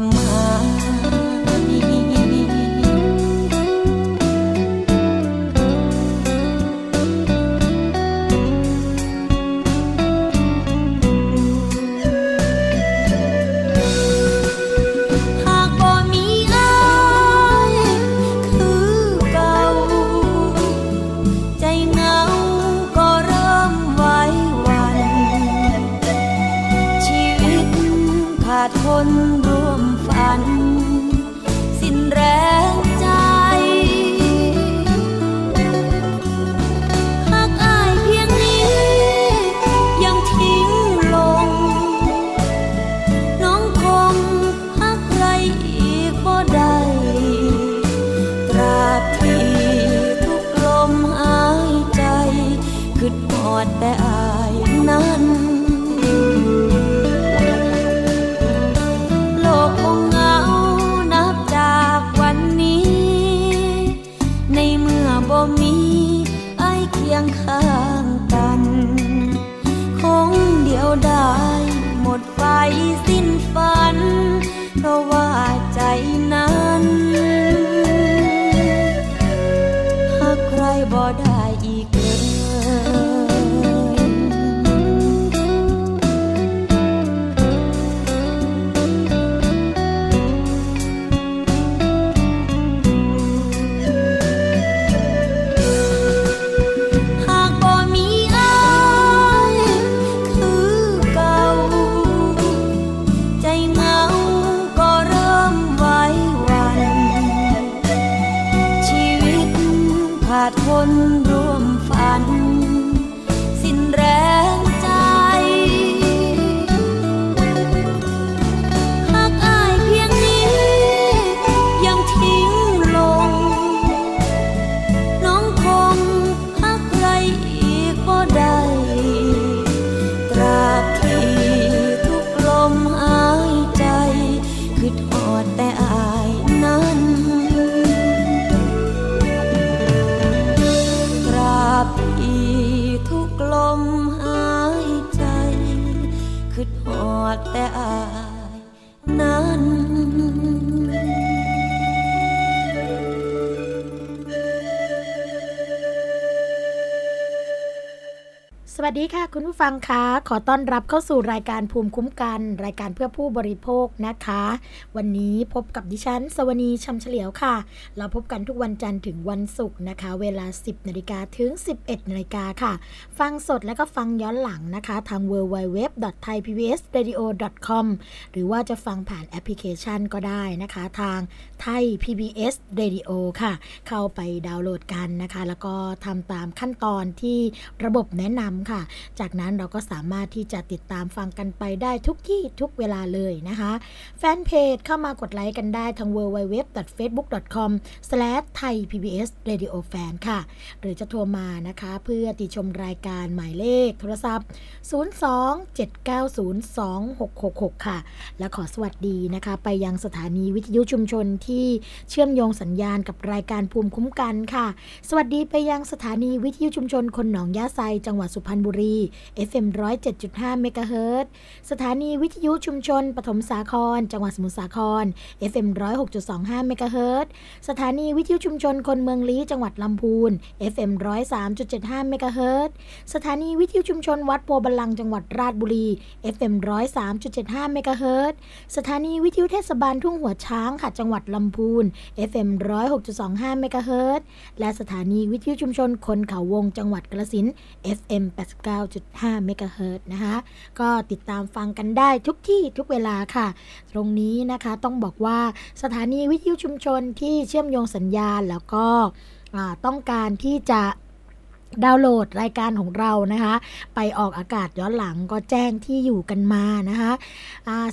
kamu ดคน วัสดีค่ะ คุณผู้ฟังคะขอต้อนรับเข้าสู่รายการภูมิคุ้มกัน รายการเพื่อผู้บริโภคนะคะ วันนี้พบกับดิฉัน สวนีชำเฉลียวค่ะ เราพบกันทุกวันจันทร์ถึงวันศุกร์นะคะ เวลา 10นาฬิกาถึง 11นาฬิกาค่ะ ฟังสดและก็ฟังย้อนหลังนะคะ ทาง www.thaipbsradio.com หรือว่าจะฟังผ่านแอปพลิเคชันก็ได้นะคะ ทาง ไทย PBS Radio ค่ะ เข้าไปดาวน์โหลดกันนะคะ แล้วก็ทำตามขั้นตอนที่ระบบแนะนำค่ะ จากนั้นเราก็สามารถที่จะติดตามฟังกันไปได้ทุกที่ทุกเวลาเลยนะคะ แฟนเพจเข้ามากดไลค์กันได้ทาง www.facebook.com/thaipbsradiofan ค่ะ หรือจะโทรมานะคะ เพื่อติชมรายการหมายเลขโทรศัพท์ 027902666 ค่ะ และขอสวัสดีนะคะ ไปยังสถานีวิทยุชุมชนที่เชื่อมโยงสัญญาณกับรายการภูมิคุ้มกันค่ะ สวัสดีไปยังสถานีวิทยุชุมชนคนหนองยาไซจังหวัดสุพรรณบุรี FM 107.5เมกะเฮิรตซ์สถานีวิทยุชุมชนปฐมสาคร จังหวัดสมุทรสาคร FM 106.25เมกะเฮิรตซ์สถานีวิทยุชุมชนคนเมืองลี้จังหวัดลำพูน FM 103.75เมกะเฮิรตซ์สถานีวิทยุชุมชนวัดโพบาลังจังหวัดราชบุรี FM 103.75เมกะเฮิรตซ์สถานีวิทยุเทศบาลทุ่งหัวช้างค่ะจังหวัดลำพูน FM 106.25เมกะเฮิรตและสถานีวิทยุชุมชนคนเขาวงจังหวัดกระสิน FM 89.5เมกะเฮิรตนะคะ ก็ติดตามฟังกันได้ทุกที่ทุกเวลาค่ะ ตรงนี้นะคะต้องบอกว่าสถานีวิทยุชุมชนที่เชื่อมโยงสัญญาณแล้วก็ต้องการที่จะ ดาวน์โหลดรายการของเรานะคะ ไปออกอากาศย้อนหลังก็แจ้งที่อยู่กันมานะคะ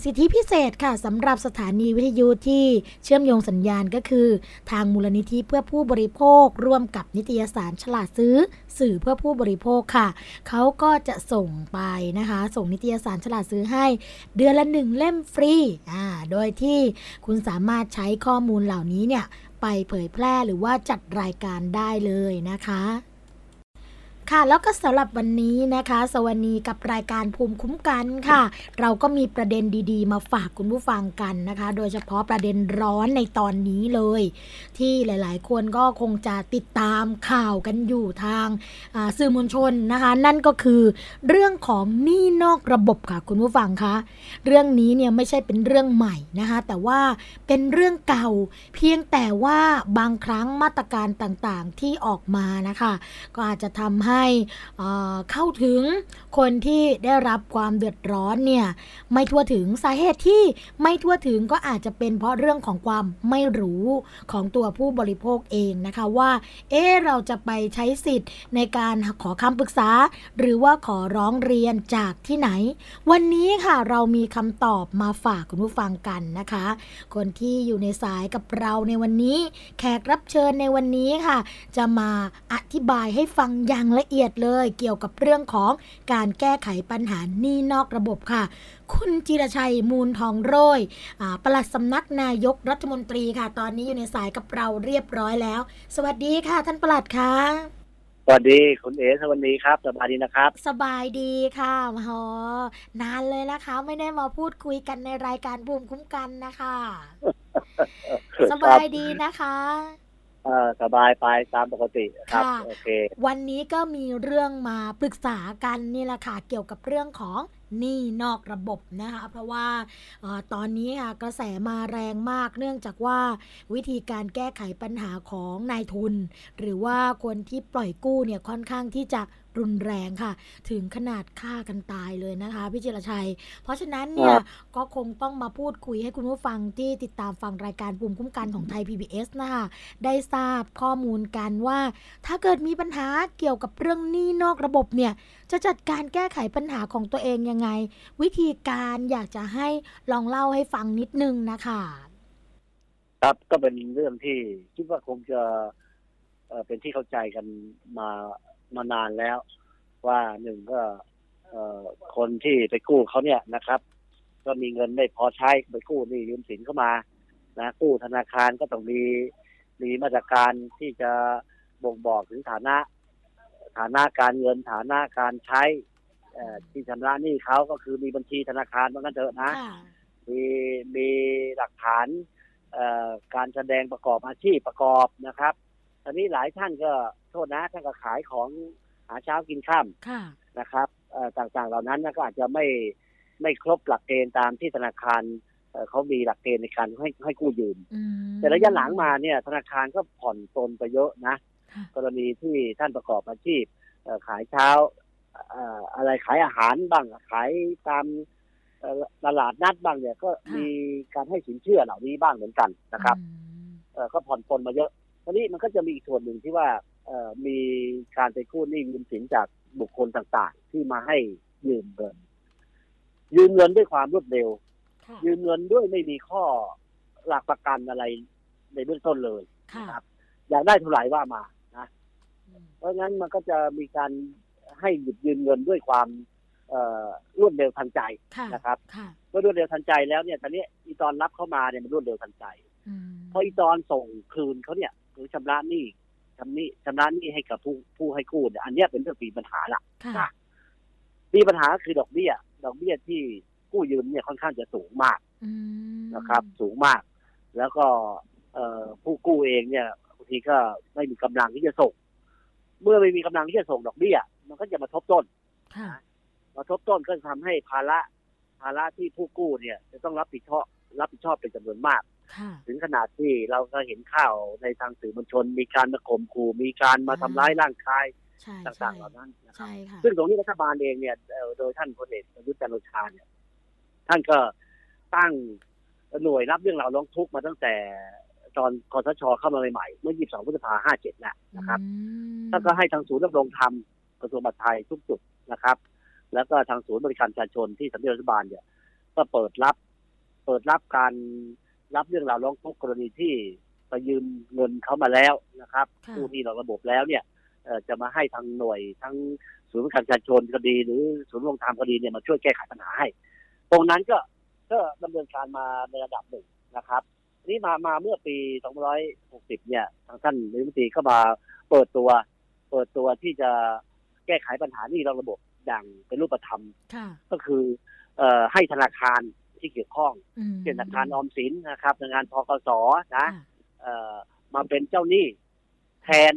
สิทธิพิเศษค่ะสำหรับสถานีวิทยุที่เชื่อมโยงสัญญาณก็คือ ทางมูลนิธิเพื่อผู้บริโภค ร่วมกับนิตยสารฉลาดซื้อสื่อเพื่อผู้บริโภคค่ะ เขาก็จะส่งไปนะคะ ส่งนิตยสารฉลาดซื้อให้ เดือนละหนึ่งเล่มฟรีอ่าโดยที่คุณสามารถใช้ข้อมูลเหล่านี้เนี่ยไปเผยแพร่หรือว่าจัดรายการได้เลยนะคะ ค่ะแล้วก็สำหรับวันนี้นะคะ สวัสดีกับรายการภูมิคุ้มกันค่ะ เราก็มีประเด็นดีๆ มาฝากคุณผู้ฟังกันนะคะ โดยเฉพาะประเด็นร้อนในตอนนี้เลย ที่หลายๆ คนก็คงจะติดตามข่าวกันอยู่ทางาสื่อมวลชนนะคะ นั่นก็คือเรื่องของหนี้นอกระบบค่ะคุณผู้ฟังคะเรื่องนี้เนี่ยไม่ใช่เป็นเรื่องใหม่นะคะ แต่ว่าเป็นเรื่องเก่า เพียงแต่ว่าบางครั้งมาตรการต่างๆที่ออกมานะคะ ก็อาจจะทำให้เอ่อเข้าถึงคนที่ได้รับความเดือดร้อนเนี่ยไม่ทั่วถึงสาเหตุที่ไม่ทั่วถึงก็อาจจะเป็นเพราะเรื่องของความไม่รู้ของตัวผู้บริโภคเองนะคะว่าเอ๊ะเราจะไปใช้สิทธิ์ในการขอคำปรึกษา หรือว่าขอร้องเรียนจากที่ไหน วันนี้ค่ะเรามีคำตอบมาฝากคุณผู้ฟังกันนะคะ คนที่อยู่ในสายกับเราในวันนี้ แขกรับเชิญในวันนี้ค่ะ จะมาอธิบายให้ฟังอย่างละเอียดเลยเกี่ยวกับเรื่องของการแก้ไขปัญหาหนี้นอกระบบค่ะ คุณจิรชัยมูลทองโรยอ่าปลัดสำนักนายกรัฐมนตรีค่ะ ตอนนี้อยู่ในสายกับเราเรียบร้อยแล้ว สวัสดีค่ะท่านปลัดคะสวัสดีคุณเอ๋สวัสดีครับ สบายดีนะครับ สบายดีค่ะหอนานเลยนะคะ ไม่ได้มาพูดคุยกันในรายการภูมิคุ้มกันนะคะ สบายดีนะคะ เออสบายไปตามปกติครับค่ะ โอเควันนี้ก็มีเรื่องมาปรึกษากันนี่แหละค่ะเกี่ยวกับเรื่องของหนี้นอกระบบนะคะเพราะว่าเออตอนนี้ค่ะกระแสมาแรงมากเนื่องจากว่าวิธีการแก้ไขปัญหาของนายทุน หรือว่าคนที่ปล่อยกู้เนี่ยค่อนข้างที่จะ รุนแรงค่ะ ถึงขนาดฆ่ากันตายเลยนะคะ พี่จิรชัย เพราะฉะนั้นเนี่ยครับก็คงต้องมาพูดคุยให้คุณผู้ฟังที่ติดตามฟังรายการภูมิคุ้มกันของไทย PBS นะคะได้ทราบข้อมูลกันว่า ถ้าเกิดมีปัญหาเกี่ยวกับเรื่องหนี้นอกระบบเนี่ยจะจัดการแก้ไขปัญหาของตัวเองยังไง วิธีการอยากจะให้ลองเล่าให้ฟังนิดนึงนะคะครับก็เป็นเรื่องที่คิดว่าคงจะเอ่อเป็นที่เข้าใจกันมา มานานแล้ว ว่าหนึ่งก็เอ่อคนที่ไปกู้เขาเนี่ยนะครับ ก็มีเงินไม่พอใช้ไปกู้หนี่ยืมสินเข้ามานะกู้ธนาคารก็ต้องมีมีมาตรการที่จะบ่งบอกถึงฐานะ ฐานะการเงินฐานะการใช้เอ่อที่ชำระหนี้เขาก็คือมีบัญชีธนาคารว่างั้นเถอะนะค่ะมีมีหลักฐานเอ่อการแสดงประกอบอาชีพประกอบนะครับตอนนี้หลายท่านก็โทษนะท่านก็ขายของหาเช้ากินข้ามค่ะนะครับเอ่อต่างๆเหล่านั้นนะก็อาจจะไม่ไม่ครบหลักเกณฑ์ตามที่ธนาคารเอ่อเขามีหลักเกณฑ์ในการให้ให้กู้ยืมอืม แต่ระยะหลังมาเนี่ยธนาคารก็ผ่อนปลนไปเยอะนะค่ะกรณีที่ท่านประกอบอาชีพเอ่อขายเช้าเอ่ออะไรขายอาหารบ้างขายตามเอ่อตลาดนัดบ้างเนี่ยก็มีการให้สินเชื่อเหล่านี้บ้างเหมือนกันนะครับอืมเอ่อก็ผ่อนปลนมาเยอะทีนี้มันก็จะมีอีกส่วนหนึ่งที่ว่าเอ่อ มีการไปกู้หนี้ยืมสินจากบุคคลต่างๆ ที่มาให้ยืมเงิน ยืมเงินด้วยความรวดเร็วค่ะยืมเงินด้วยไม่มีข้อหลักประกันอะไรในเบื้องต้นเลยค่ะนะครับ อยากได้เท่าไหร่ว่ามานะอืมเพราะงั้นมันก็จะมีการให้หยิบยืมเงินด้วยความเอ่อรวดเร็วทันใจค่ะนะครับค่ะเมื่อรวดเร็วทันใจแล้วเนี่ยตอนนี้อีตอนรับเข้ามาเนี่ยมันรวดเร็วทันใจอืมพออีตอนส่งคืนเขาเนี่ย หรือชำระหนี้ ชำนี้ชำระหนี้ให้กับผู้ผู้ให้กู้เนี่ยอันเนี้ยเป็นเรื่องปีปัญหาละค่ะค่ะมีปัญหาคือดอกเบี้ย ดอกเบี้ยที่กู้ยืมเนี่ยค่อนข้างจะสูงมากอืมนะครับ สูงมาก แล้วก็เอ่อผู้กู้เองเนี่ยบางทีก็ไม่มีกำลังที่จะส่ง เมื่อไม่มีกำลังที่จะส่งดอกเบี้ย มันก็จะมาทบต้นค่ะมาทบต้นก็จะทำให้ภาระภาระที่ผู้กู้เนี่ย จะต้องรับผิดชอบรับผิดชอบเป็นจำนวนมากค่ะ ถึงขนาดที่เราก็เห็นข่าวในทางสื่อมวลชน มีการมาข่มขู่มีการมาทำร้ายร่างกายใช่ต่างๆเหล่านั้นนะครับใช่ค่ะซึ่งตรงนี้รัฐบาลเองเนี่ยเอ่อโดยท่านพลเอกประยุทธ์จันทร์โอชาเนี่ยท่านก็ตั้งหน่วยรับเรื่องราวร้องทุกข์มาตั้งแต่ตอนคอสชเข้ามาใหม่ๆเมื่อ 22 พฤษภาคม 57 แล้วนะครับอืมท่านก็ให้ทางศูนย์ดำรงธรรมกระทรวงมหาดไทยทุกจุดนะครับ แล้วก็ทางศูนย์บริการประชาชนที่สำนักงานรัฐบาลเนี่ย ก็เปิดรับ เปิดรับการ รับเรื่องราวร้องทุกข์กรณีที่ไปยืมเงินเขามาแล้วนะครับค่ะผู้ที่เราระบบแล้วเนี่ยเอ่อจะมาให้ทางหน่วยทั้งศูนย์บริการประชาชนก็ดี หรือศูนย์ดำรงธรรมก็ดีเนี่ยมาช่วยแก้ไขปัญหาให้ ตรงนั้นก็ก็ดำเนินการมาในระดับหนึ่งนะครับ นี่มามาเมื่อปี2560 เนี่ยทางท่านนายกรัฐมนตรีก็มาเปิดตัว เปิดตัวที่จะแก้ไขปัญหานี่เราระบบอย่างเป็นรูปธรรมค่ะก็คือเอ่อให้ธนาคาร ที่เกี่ยวข้องอืมเช่นธนาคารออมสินนะครับธนาคารทกสนะค่ะเอ่อมาเป็นเจ้าหนี้แทน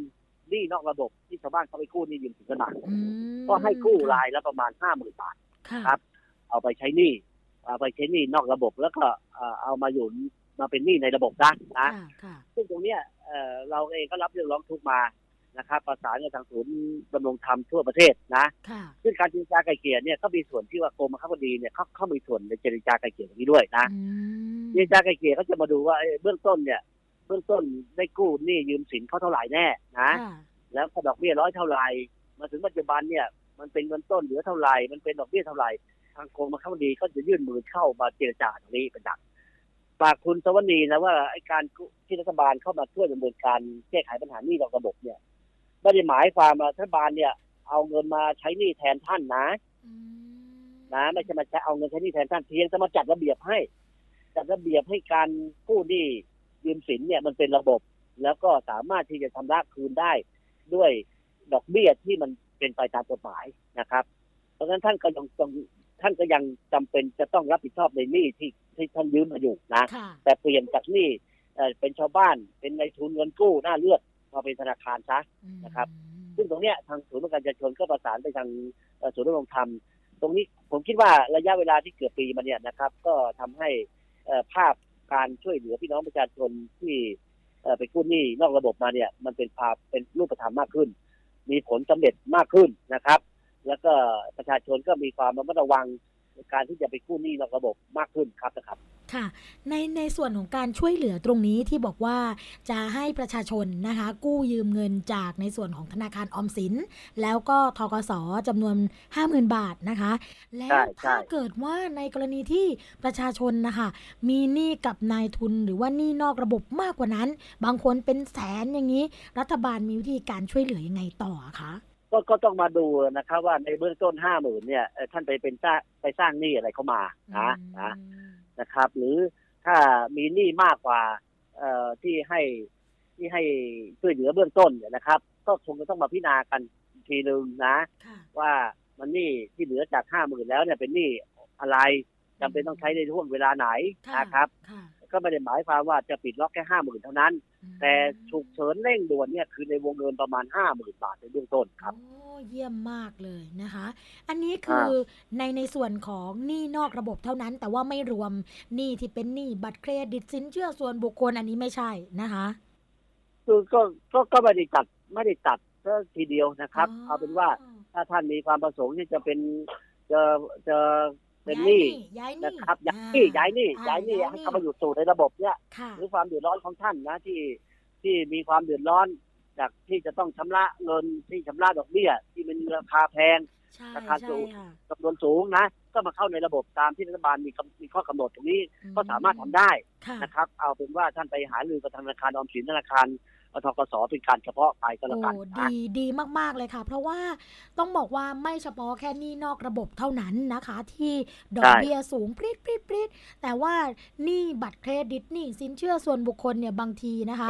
หนี้นอกระบบที่ชาวบ้านเขาไปกู้หนี้ยืมสินกันมาอืมก็ให้กู้รายละประมาณห้าหมื่นบาทค่ะครับ เอาไปใช้หนี้เอาไปใช้หนี้นอกระบบแล้วก็เอ่อเอามาอยู่มาเป็นหนี้ในระบบนะนะค่ะค่ะซึ่งตรงเนี้ยเอ่อเราเองก็รับเรื่องร้องทุกข์มา นะครับประสานกับทางศูนย์ดำรงธรรมทั่วประเทศนะค่ะซึ่งการเจรจาไกลเกลี่ยเนี่ยก็มีส่วนที่ว่ากรมบังคับคดีเนี่ยเขาเขามีส่วนในเจรจาไกลเกลี่ยตรงนี้ด้วยนะอืมเจรจาไกลเกลี่ยเขาจะมาดูว่าเอ้ยเบื้องต้นเนี่ย เบื้องต้นได้กู้หนี้ยืมสินเขาเท่าไหร่แน่นะค่ะแล้วก็ดอกเบี้ยร้อยเท่าไหร่มาถึงปัจจุบันเนี่ย มันเป็นเงินต้นเหลือเท่าไหร่มันเป็นดอกเบี้ยเท่าไหร่ทางกรมบังคับคดีก็จะยื่นมือเข้ามาเจรจาตรงนี้เป็นดักฝากคุณสวัสดีนะว่าไอ้การที่รัฐบาลเข้ามาช่วยดำเนินการแก้ไขปัญหาหนี้นอกระบบเนี่ย ไม่ได้หมายความว่ารัฐบาลเนี่ย เอาเงินมาใช้หนี้แทนท่านนะอืมนะไม่ใช่มาใช้เอาเงินใช้หนี้แทนท่านเพียงจะมาจัดระเบียบให้ จัดระเบียบให้การกู้หนี้ยืมสินเนี่ยมันเป็นระบบ แล้วก็สามารถที่จะชำระคืนได้ด้วยดอกเบี้ยที่มันเป็นไปตามกฎหมายนะครับ เพราะฉะนั้นท่านก็ยังต้องท่านก็ยังจำเป็นจะต้องรับผิดชอบในหนี้ที่ที่ท่านยืมมาอยู่นะค่ะแต่เปลี่ยนจากหนี้เอ่อเป็นชาวบ้านเป็นในายทุนเงินกู้หน้าเลือด มาเป็นธนาคารซะอืมนะครับ ซึ่งตรงเนี้ยทางศูนย์ประกันประชาชนก็ประสานไปทางเอ่อศูนย์ดำรงธรรม ตรงนี้ผมคิดว่าระยะเวลาที่เกือบปีมาเนี่ยนะครับ ก็ทำให้เอ่อภาพการช่วยเหลือพี่น้องประชาชนที่เอ่อไปกู้หนี้นอกระบบมาเนี่ย มันเป็นภาพเป็นรูปธรรมมากขึ้น มีผลสำเร็จมากขึ้นนะครับ แล้วก็ประชาชนก็มีความระมัดระวังใน การที่จะไปกู้หนี้นอกระบบมากขึ้นครับนะครับ ค่ะ ในในส่วนของการช่วยเหลือตรงนี้ที่บอกว่าจะให้ประชาชนนะคะ กู้ยืมเงินจากในส่วนของธนาคารออมสิน แล้วก็ทกสจำนวน 50,000 บาทนะคะ แล้ใช่วใช่ถ้าเกิดว่าในกรณีที่ประชาชนนะคะ มีหนี้กับนายทุนหรือว่าหนี้นอกระบบมากกว่านั้น บางคนเป็นแสนอย่างนี้ รัฐบาลมีวิธีการช่วยเหลือยังไงต่อคะ ก็ก็ต้องมาดูนะครับว่าในเบื้องต้นห้าหมื่นเนี่ยเอ่อท่านไปเป็นสร้างไปสร้างหนี้อะไรเข้ามานะนะอืมนะครับ หรือถ้ามีหนี้มากกว่าเอ่อที่ให้ที่ให้ช่วยเหลือเบื้องต้นเนี่ยนะครับ ก็คงจะต้องมาพิจารณากันอีกทีหนึ่งนะค่ะว่ามันหนี้ที่เหลือจากห้าหมื่นแล้วเนี่ยเป็นหนี้อะไรจำเป็นต้องใช้ในช่วงเวลาไหนค่ะนะครับค่ะ ก็ไม่ได้หมายความว่าจะปิดล็อกแค่ห้าหมื่นเท่านั้นอืมแต่ฉุกเฉินเร่งด่วนเนี่ยคือในวงเงินประมาณห้าหมื่นบาทในเบื้องต้นครับโอ้เยี่ยมมากเลยนะคะ อันนี้คือในในส่วนของหนี้นอกระบบเท่านั้น แต่ว่าไม่รวมหนี้ที่เป็นหนี้บัตรเครดิตสินเชื่อส่วนบุคคลอันนี้ไม่ใช่นะคะคือก็ก็ก็ไม่ได้ตัดไม่ได้ตัดก็ทีเดียวนะครับ เอาเป็นว่าถ้าท่านมีความประสงค์ที่จะเป็นจะจะ เป็นหนี้ย้ายหนี้นะครับย้ายหอ่นี้ย้ายหนี้อ่ย้ายหนี้ย้ให้เข้ามาอยู่สู่ในระบบเนี่ยค่ะหรือความเดือดร้อนของท่านนะที่ที่มีความเดือดร้อน จากที่จะต้องชำระเงินที่ชำระดอกเบี้ย ที่มันมีราคาแพงใช่ราคาสูใช่งค่ะจำนวนสูงนะก็มาเข้าในระบบตามที่รัฐบาลมีกำมีข้อกำหนดตรงนี้อืมก็สามารถทำได้ค่ะนะครับ เอาเป็นว่าท่านไปหารือกับธนาคารออมสินธนาคาร ทกสเป็นการเฉพาะไปก็แล้วโอ้กันนะดีดีมากๆเลยค่ะ เพราะว่าต้องบอกว่าไม่เฉพาะแค่หนี้นอกระบบเท่านั้นนะคะ ที่ดอกใช่เบี้ยสูงปรี๊ดปรี๊ดปรี๊ดแต่ว่าหนี้บัตรเครดิตหนี้สินเชื่อส่วนบุคคลเนี่ยบางทีนะคะ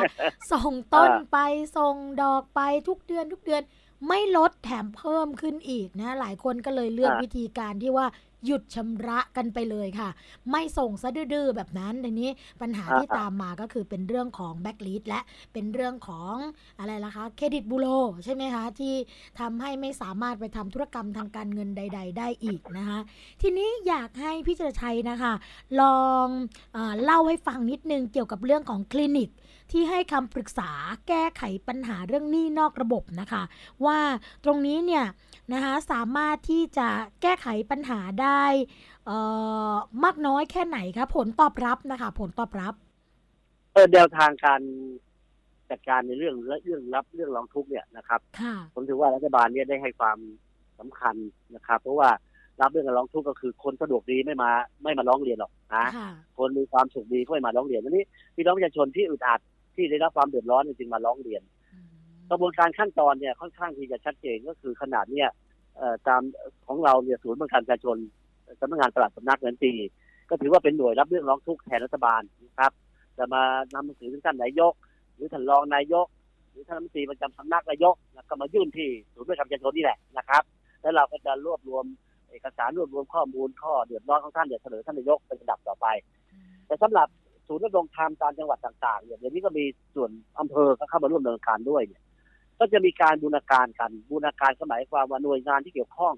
ส่งต้นไปส่งดอกไปทุกเดือนทุกเดือนไม่ลดแถมเพิ่มขึ้นอีกนะ หลายคนก็เลยเลือกอ่าวิธีการที่ว่า หยุดชำระกันไปเลยค่ะ ไม่ส่งซะดื้อๆแบบนั้นทีนี้ปัญหาที่ตามมาก็คือเป็นเรื่องของแบ็กลิสและเป็นเรื่องของอะไรล่ะคะเครดิตบูโรใช่ไหมคะ ที่ทำให้ไม่สามารถไปทำธุรกรรมทางการเงินใด ๆ ได้อีกนะคะ ทีนี้อยากให้พี่เจรชัยนะคะ ลองเออเล่าให้ฟังนิดนึงเกี่ยวกับเรื่องของคลินิกที่ให้คำปรึกษาแก้ไขปัญหาเรื่องหนี้นอกระบบนะคะ ว่าตรงนี้เนี่ย นะคะสามารถที่จะแก้ไขปัญหาได้เอ่อมากน้อยแค่ไหนคะผลตอบรับนะคะ ผลตอบรับเออแนวทางการจัดการในเรื่องเรื่องรับเรื่องร้องทุกข์เนี่ยนะครับค่ะผมถือว่ารัฐบาลเนี่ยได้ให้ความสำคัญนะครับ เพราะว่ารับเรื่องการร้องทุกข์ก็คือคนสะดวกดีไม่มา ไม่มาร้องเรียนหรอกนะค่ะคนมีความสุขดีก็ไม่มาร้องเรียนทีนี้พี่น้องประชาชนที่อึดอัดที่ได้รับความเดือดร้อนเนี่ยจึงมาร้องเรียน กระบวนการขั้นตอนเนี่ยค่อนข้างที่จะชัดเจนก็คือขนาดเนี่ยตามของเราเนี่ยศูนย์บริการประชาชนสำนักงานปลัดสำนักเงินตรีก็ถือว่าเป็นหน่วยรับเรื่องร้องทุกข์แทนรัฐบาลนะครับจะมานำหนังสือถึงท่านนายก หรือท่านรองนายก หรือท่านรัฐมนตรีประจำสำนักนายกก็มายื่นที่ศูนย์บริการประชาชนนี่แหละนะครับ แล้วเราก็จะรวบรวมเอกสารรวบรวมข้อมูลข้อเดือดร้อนของท่านเดี๋ยวเสนอท่านนายกเป็นระดับต่อไป แต่สำหรับศูนย์ดำรงธรรมตามจังหวัดต่างๆเนี่ยเดี๋ยวนี้ก็มีส่วนอำเภอก็เข้ามาร่วมดำเนินการด้วยเนี่ย ก็จะมีการบูรณาการกันบูรณาการก็หมายความว่าหน่วยงานที่เกี่ยวข้อง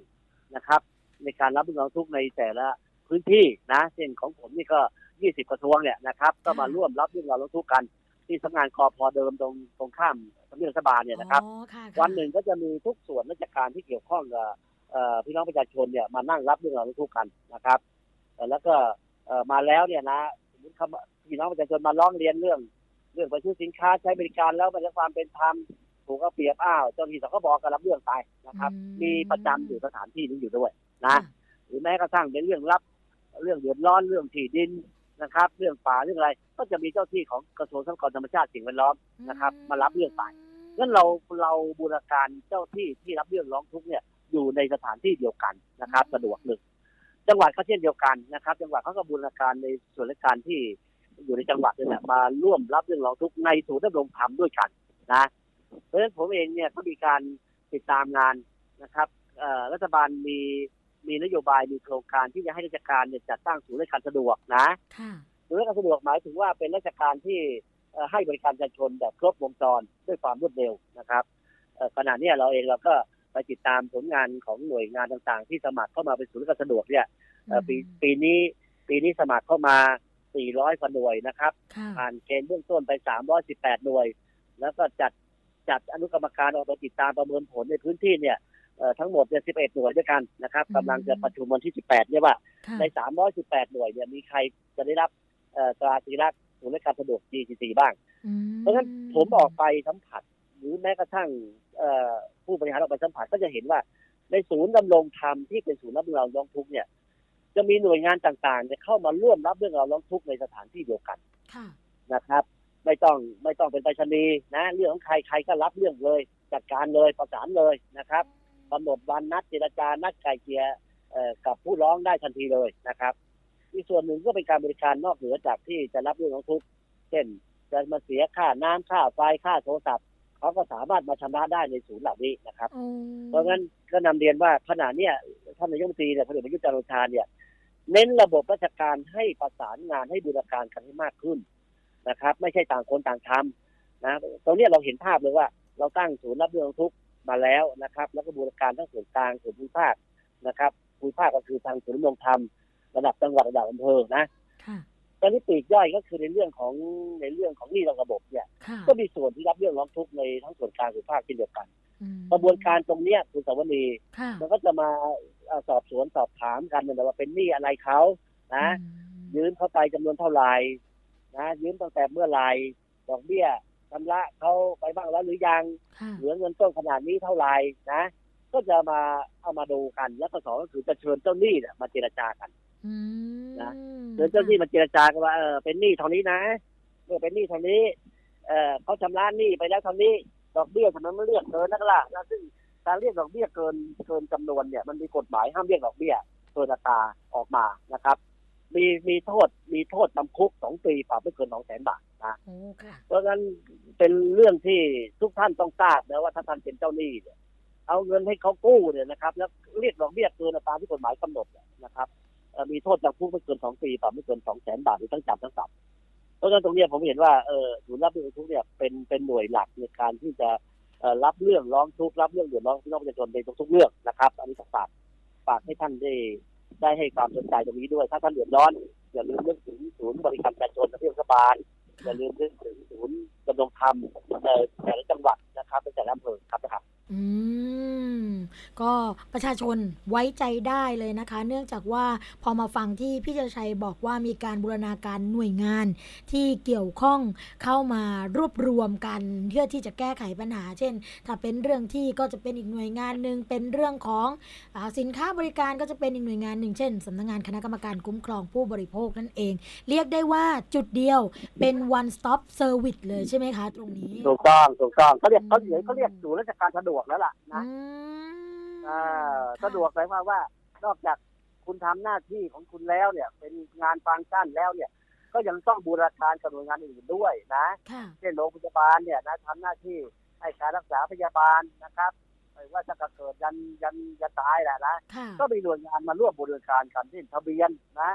นะครับ ในการรับเรื่องร้องทุกข์ในแต่ละพื้นที่นะเช่นของผมนี่ก็ 20 กระทรวงเนี่ยนะครับก็มาร่วมรับเรื่องราวร้องทุกข์กันที่สำนักงานกอพอเดิมตรงตรงข้ามทำเนียบรัฐบาลเนี่ยนะครับ อ๋อค่ะวันหนึ่งก็จะมีทุกส่วนราชการที่เกี่ยวข้องกับเอ่อพี่น้องประชาชนเนี่ยมานั่งรับเรื่องราวร้องทุกข์กันนะครับเอ่อแล้วก็เอ่อมาแล้วเนี่ยนะสมมติเขามาพี่น้องประชาชนมาร้องเรียนเรื่อง เรื่องไปซื้อสินค้าใช้บริการแล้วไม่ได้ความเป็นธรรม ถูกเอาเปรียบอ้าวเจ้าหน้าที่สคบก็รับเรื่องไปนะครับ อืม มีประจำอยู่สถานที่นี้อยู่ด้วยค่ะนะหรือแม้กระทั่งเป็นเรื่องรับ เรื่องเดือดร้อนเรื่องที่ดินนะครับ เรื่องป่าเรื่องอะไร ก็จะมีเจ้าที่ของกระทรวงทรัพยากรธรรมชาติสิ่งแวดล้อม นะครับมารับเรื่องไป งั้นเราเราบูรณาการเจ้าที่ที่รับเรื่องร้องทุกข์เนี่ยอยู่ในสถานที่เดียวกันนะครับสะดวกหนึ่งจังหวัดก็เช่นเดียวกันนะครับ จังหวัดเขาก็บูรณาการในส่วนราชการที่อยู่ในจังหวัดนี่แหละมาร่วมรับเรื่องร้องทุกข์ในศูนย์ดำรงธรรมด้วยกันนะ เพราะฉะนั้นผมเองเนี่ยก็มีการติดตามงานนะครับเอ่อรัฐบาลมีมีนโยบายมีโครงการที่จะให้ราชการเนี่ยจัดตั้งศูนย์ราชการสะดวกนะค่ะศูนย์ราชการสะดวกหมายถึงว่าเป็นราชการที่เอ่อให้บริการประชาชนแบบครบวงจรด้วยความรวดเร็วนะครับเอ่อขณะเนี้ยเราเองเราก็ไปติดตามผลงานของหน่วยงานต่างๆ ที่สมัครเข้ามาเป็นศูนย์ราชการสะดวกเนี่ยเอ่อปีปีนี้ปีนี้สมัครเข้ามา 400กว่าหน่วยนะครับค่ะผ่านเกณฑ์เบื้องต้นไป 318 หน่วย แล้วก็จัด จัดอนุกรรมการออกไปติดตามประเมินผลในพื้นที่เนี่ยเอ่อทั้งหมดเนี่ย11 หน่วยด้วยกันนะครับกำลังจะประชุมวันที่ 18 เนี่ยว่าค่ะใน 318 หน่วยเนี่ยมีใครจะได้รับเอ่อตราสัญลักษณ์ศูนย์ราชการสะดวก GCC บ้างอืมเพราะฉะนั้นผมออกไปสัมผัส หรือแม้กระทั่งเอ่อผู้บริหารออกไปสัมผัสก็จะเห็นว่า ในศูนย์ดำรงธรรมที่เป็นศูนย์รับเรื่องราวร้องทุกข์เนี่ย จะมีหน่วยงานต่างๆเนี่ยเข้ามาร่วมรับเรื่องราวร้องทุกข์ในสถานที่เดียวกันค่ะนะครับ ไม่ต้องไม่ต้องเป็นไปรษณีย์นะ เรื่องของใครใครก็รับเรื่องเลยจัดการเลยประสานเลยนะครับกำหนดวันนัดเจรจานัดไกลเกลี่ยเอ่อกับผู้ร้องได้ทันทีเลยนะครับอีกส่วนหนึ่งก็เป็นการบริการนอกเหนือจากที่จะรับเรื่องของทุกข์เช่นจะมาเสียค่าน้ำค่าไฟค่าโทรศัพท์เขาก็สามารถมาชำระได้ในศูนย์เหล่านี้นะครับโอ้เพราะงั้นก็นำเรียนว่าขณะเนี้ยท่านนายกรัฐมนตรีเนี่ยพลเอกประยุทธ์จันทร์โอชาเนี่ยเน้นระบบราชการให้ประสานงานให้บูรณาการกันให้มากขึ้น นะครับ ไม่ใช่ต่างคนต่างทำนะตรงเนี้ยเราเห็นภาพเลยว่า เราตั้งศูนย์รับเรื่องทุกข์มาแล้วนะครับ แล้วก็บูรณาการทั้งส่วนกลางส่วนภูมิภาคนะครับภูมิภาคก็คือทางศูนย์ดำรงธรรมระดับจังหวัดระดับอำเภอนะค่ะตอนนี้ปลีกย่อยก็คือในเรื่องของในเรื่องของหนี้นอกระบบเนี่ยค่ะก็มีส่วนที่รับเรื่องร้องทุกข์ในทั้งส่วนกลางส่วนภาคเช่นเดียวกันอืมกระบวนการตรงเนี้ยคุณสวนีค่ะมันก็จะมาเอ่อสอบสวนสอบถามกันนะว่าเป็นหนี้อะไรเขานะอืมยืมเข้าไปจำนวนเท่าไหร่ นะยืมตั้งแต่เมื่อไหร่ดอกเบี้ยชำระเขาไปบ้างแล้วหรือยังค่ะเหลือเงินต้นขนาดนี้เท่าไหร่นะ ก็จะมาเอามาดูกัน แล้วก็สองก็คือจะเชิญเจ้าหนี้เนี่ยมาเจรจากันอืมนะเชิญเจ้าหนี้มาเจรจากันว่าเออเป็นหนี้เท่านี้นะเมื่อเป็นหนี้เท่านี้ เออเขาชำระหนี้ไปแล้วเท่านี้ดอกเบี้ยทำไมไม่เรียกเกินนักล่ะแล้วซึ่งการเรียกดอกเบี้ยเกินเกินจำนวนเนี่ย มันมีกฎหมายห้ามเรียกดอกเบี้ยเกินอัตราออกมานะครับ มีมีโทษมีโทษจำคุกสองปีปรับไม่เกินสองแสนบาทนะโอ้ค่ะเพราะฉะนั้นเป็นเรื่องที่ทุกท่านต้องทราบนะว่าถ้าท่านเป็นเจ้าหนี้เนี่ยเอาเงินให้เขากู้เนี่ยนะครับ แล้วเรียกดอกเบี้ยเกินอัตราที่กฎหมายกำหนดเนี่ยนะครับเอ่อมีโทษจำคุกไม่เกินสองปีปรับไม่เกินสองแสนบาทหรือทั้งจำทั้งปรับเพราะฉะนั้นตรงเนี้ยผมเห็นว่าเออศูนย์รับเรื่องร้องทุกข์เนี่ยเป็นเป็นหน่วยหลักในการที่จะเอ่อรับเรื่องร้องทุกข์รับเรื่องเดือดร้อนของพี่น้องประชาชนในทุกๆเรื่องนะครับ อันนี้ฝากฝากให้ท่านได้ ได้ให้ความสนใจตรงนี้ด้วย ถ้าท่านเดือดร้อนอย่าลืมนึกถึงศูนย์บริการประชาชนและเทศบาลอย่าลืมนึกถึงศูนย์ดำรงธรรมในแต่ละจังหวัดนะครับในแต่ละอำเภอครับนะครับอืม ก็ประชาชนไว้ใจได้เลยนะคะ เนื่องจากว่าพอมาฟังที่พี่เจชัยบอกว่ามีการบูรณาการหน่วยงาน ที่เกี่ยวข้องเข้ามารวบรวมกันเพื่อที่จะแก้ไขปัญหา เช่น ถ้าเป็นเรื่องที่ก็จะเป็นอีกหน่วยงานหนึ่งเป็นเรื่องของอสินค้าบริการก็จะเป็นอีกหน่วยงานหนึ่งเช่นสำนักงานคณะกรรมการคุ้มครองผู้บริโภคนั่นเอง เรียกได้ว่าจุดเดียวเป็น one stop service เลยใช่ไหมคะ ตรงนี้ถูกต้องถูกต้องเขาเรียกเขาเรียกเขาเรียกศูนย์ราชการสะดวกแล้วล่ะนะอืมอ่าค่ะสะดวกหมายความว่า นอกจากคุณทำหน้าที่ของคุณแล้วเนี่ย เป็นงานฟังก์ชันแล้วเนี่ย ก็ยังต้องบูรณาการกับหน่วยงานอื่นด้วยนะค่ะเช่นโรงพยาบาลเนี่ยนะทำหน้าที่ให้การรักษาพยาบาลนะครับไม่ว่าจะเกิดยันยันยันตายแหละนะค่ะก็มีหน่วยงานมาร่วมบูรณาการกันเช่นทะเบียนนะ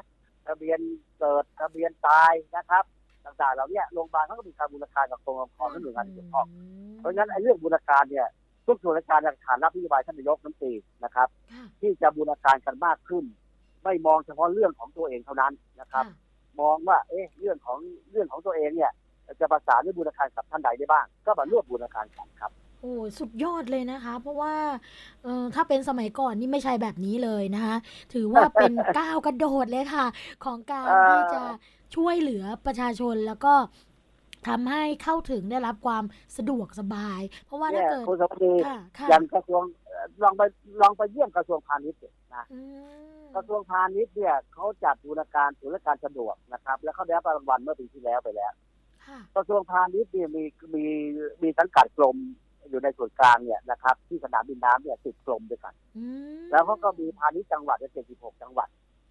ทะเบียนเกิดทะเบียนตายนะครับ ต่างๆเหล่าเนี้ยโรงพยาบาลเขาก็มีการบูรณาการกับกรมกรและหน่วยงานที่เกี่ยวข้องเพราะฉะนั้นไอ้เรื่องบูรณาการเนี่ยทุกส่วนราชการฐานรับนโยบายท่านนายกน้ำตรีนะครับค่ะที่จะบูรณาการกันมากขึ้น ไม่มองเฉพาะเรื่องของตัวเองเท่านั้นนะครับค่ะมองว่าเอ๊ะเรื่องของเรื่องของตัวเองเนี่ยจะประสานหรือบูรณาการกับท่านใดได้บ้าง ก็มาร่วมบูรณาการกันครับโอ้สุดยอดเลยนะคะ เพราะว่าเออถ้าเป็นสมัยก่อนนี่ไม่ใช่แบบนี้เลยนะคะ ถือว่าเป็นก้าวกระโดดเลยค่ะ ของการเอ่อที่จะ ช่วยเหลือประชาชนแล้วก็ทำให้เข้าถึงได้รับความสะดวกสบาย เพราะว่าเนี่ถ้ายเกิดคุณสวัสดีค่ะค่ะอย่างกระทรวงเอ่อลองไปลองไปเยี่ยมกระทรวงพาณิชย์สินะอืมกระทรวงพาณิชย์เนี่ยเขาจัดบูรณาการศูนย์ราชการสะดวกนะครับ แล้วเขาได้รับรางวัลเมื่อปีที่แล้วไปแล้วค่ะกระทรวงพาณิชย์เนี่ยมีมีมีสังกัดกรมอยู่ในส่วนกลางเนี่ยนะครับ ที่สนามบินน้ำเนี่ยสิบกรมด้วยกันอืมแล้วเขาก็มีพาณิชย์จังหวัดเจ็ดสิบหกจังหวัด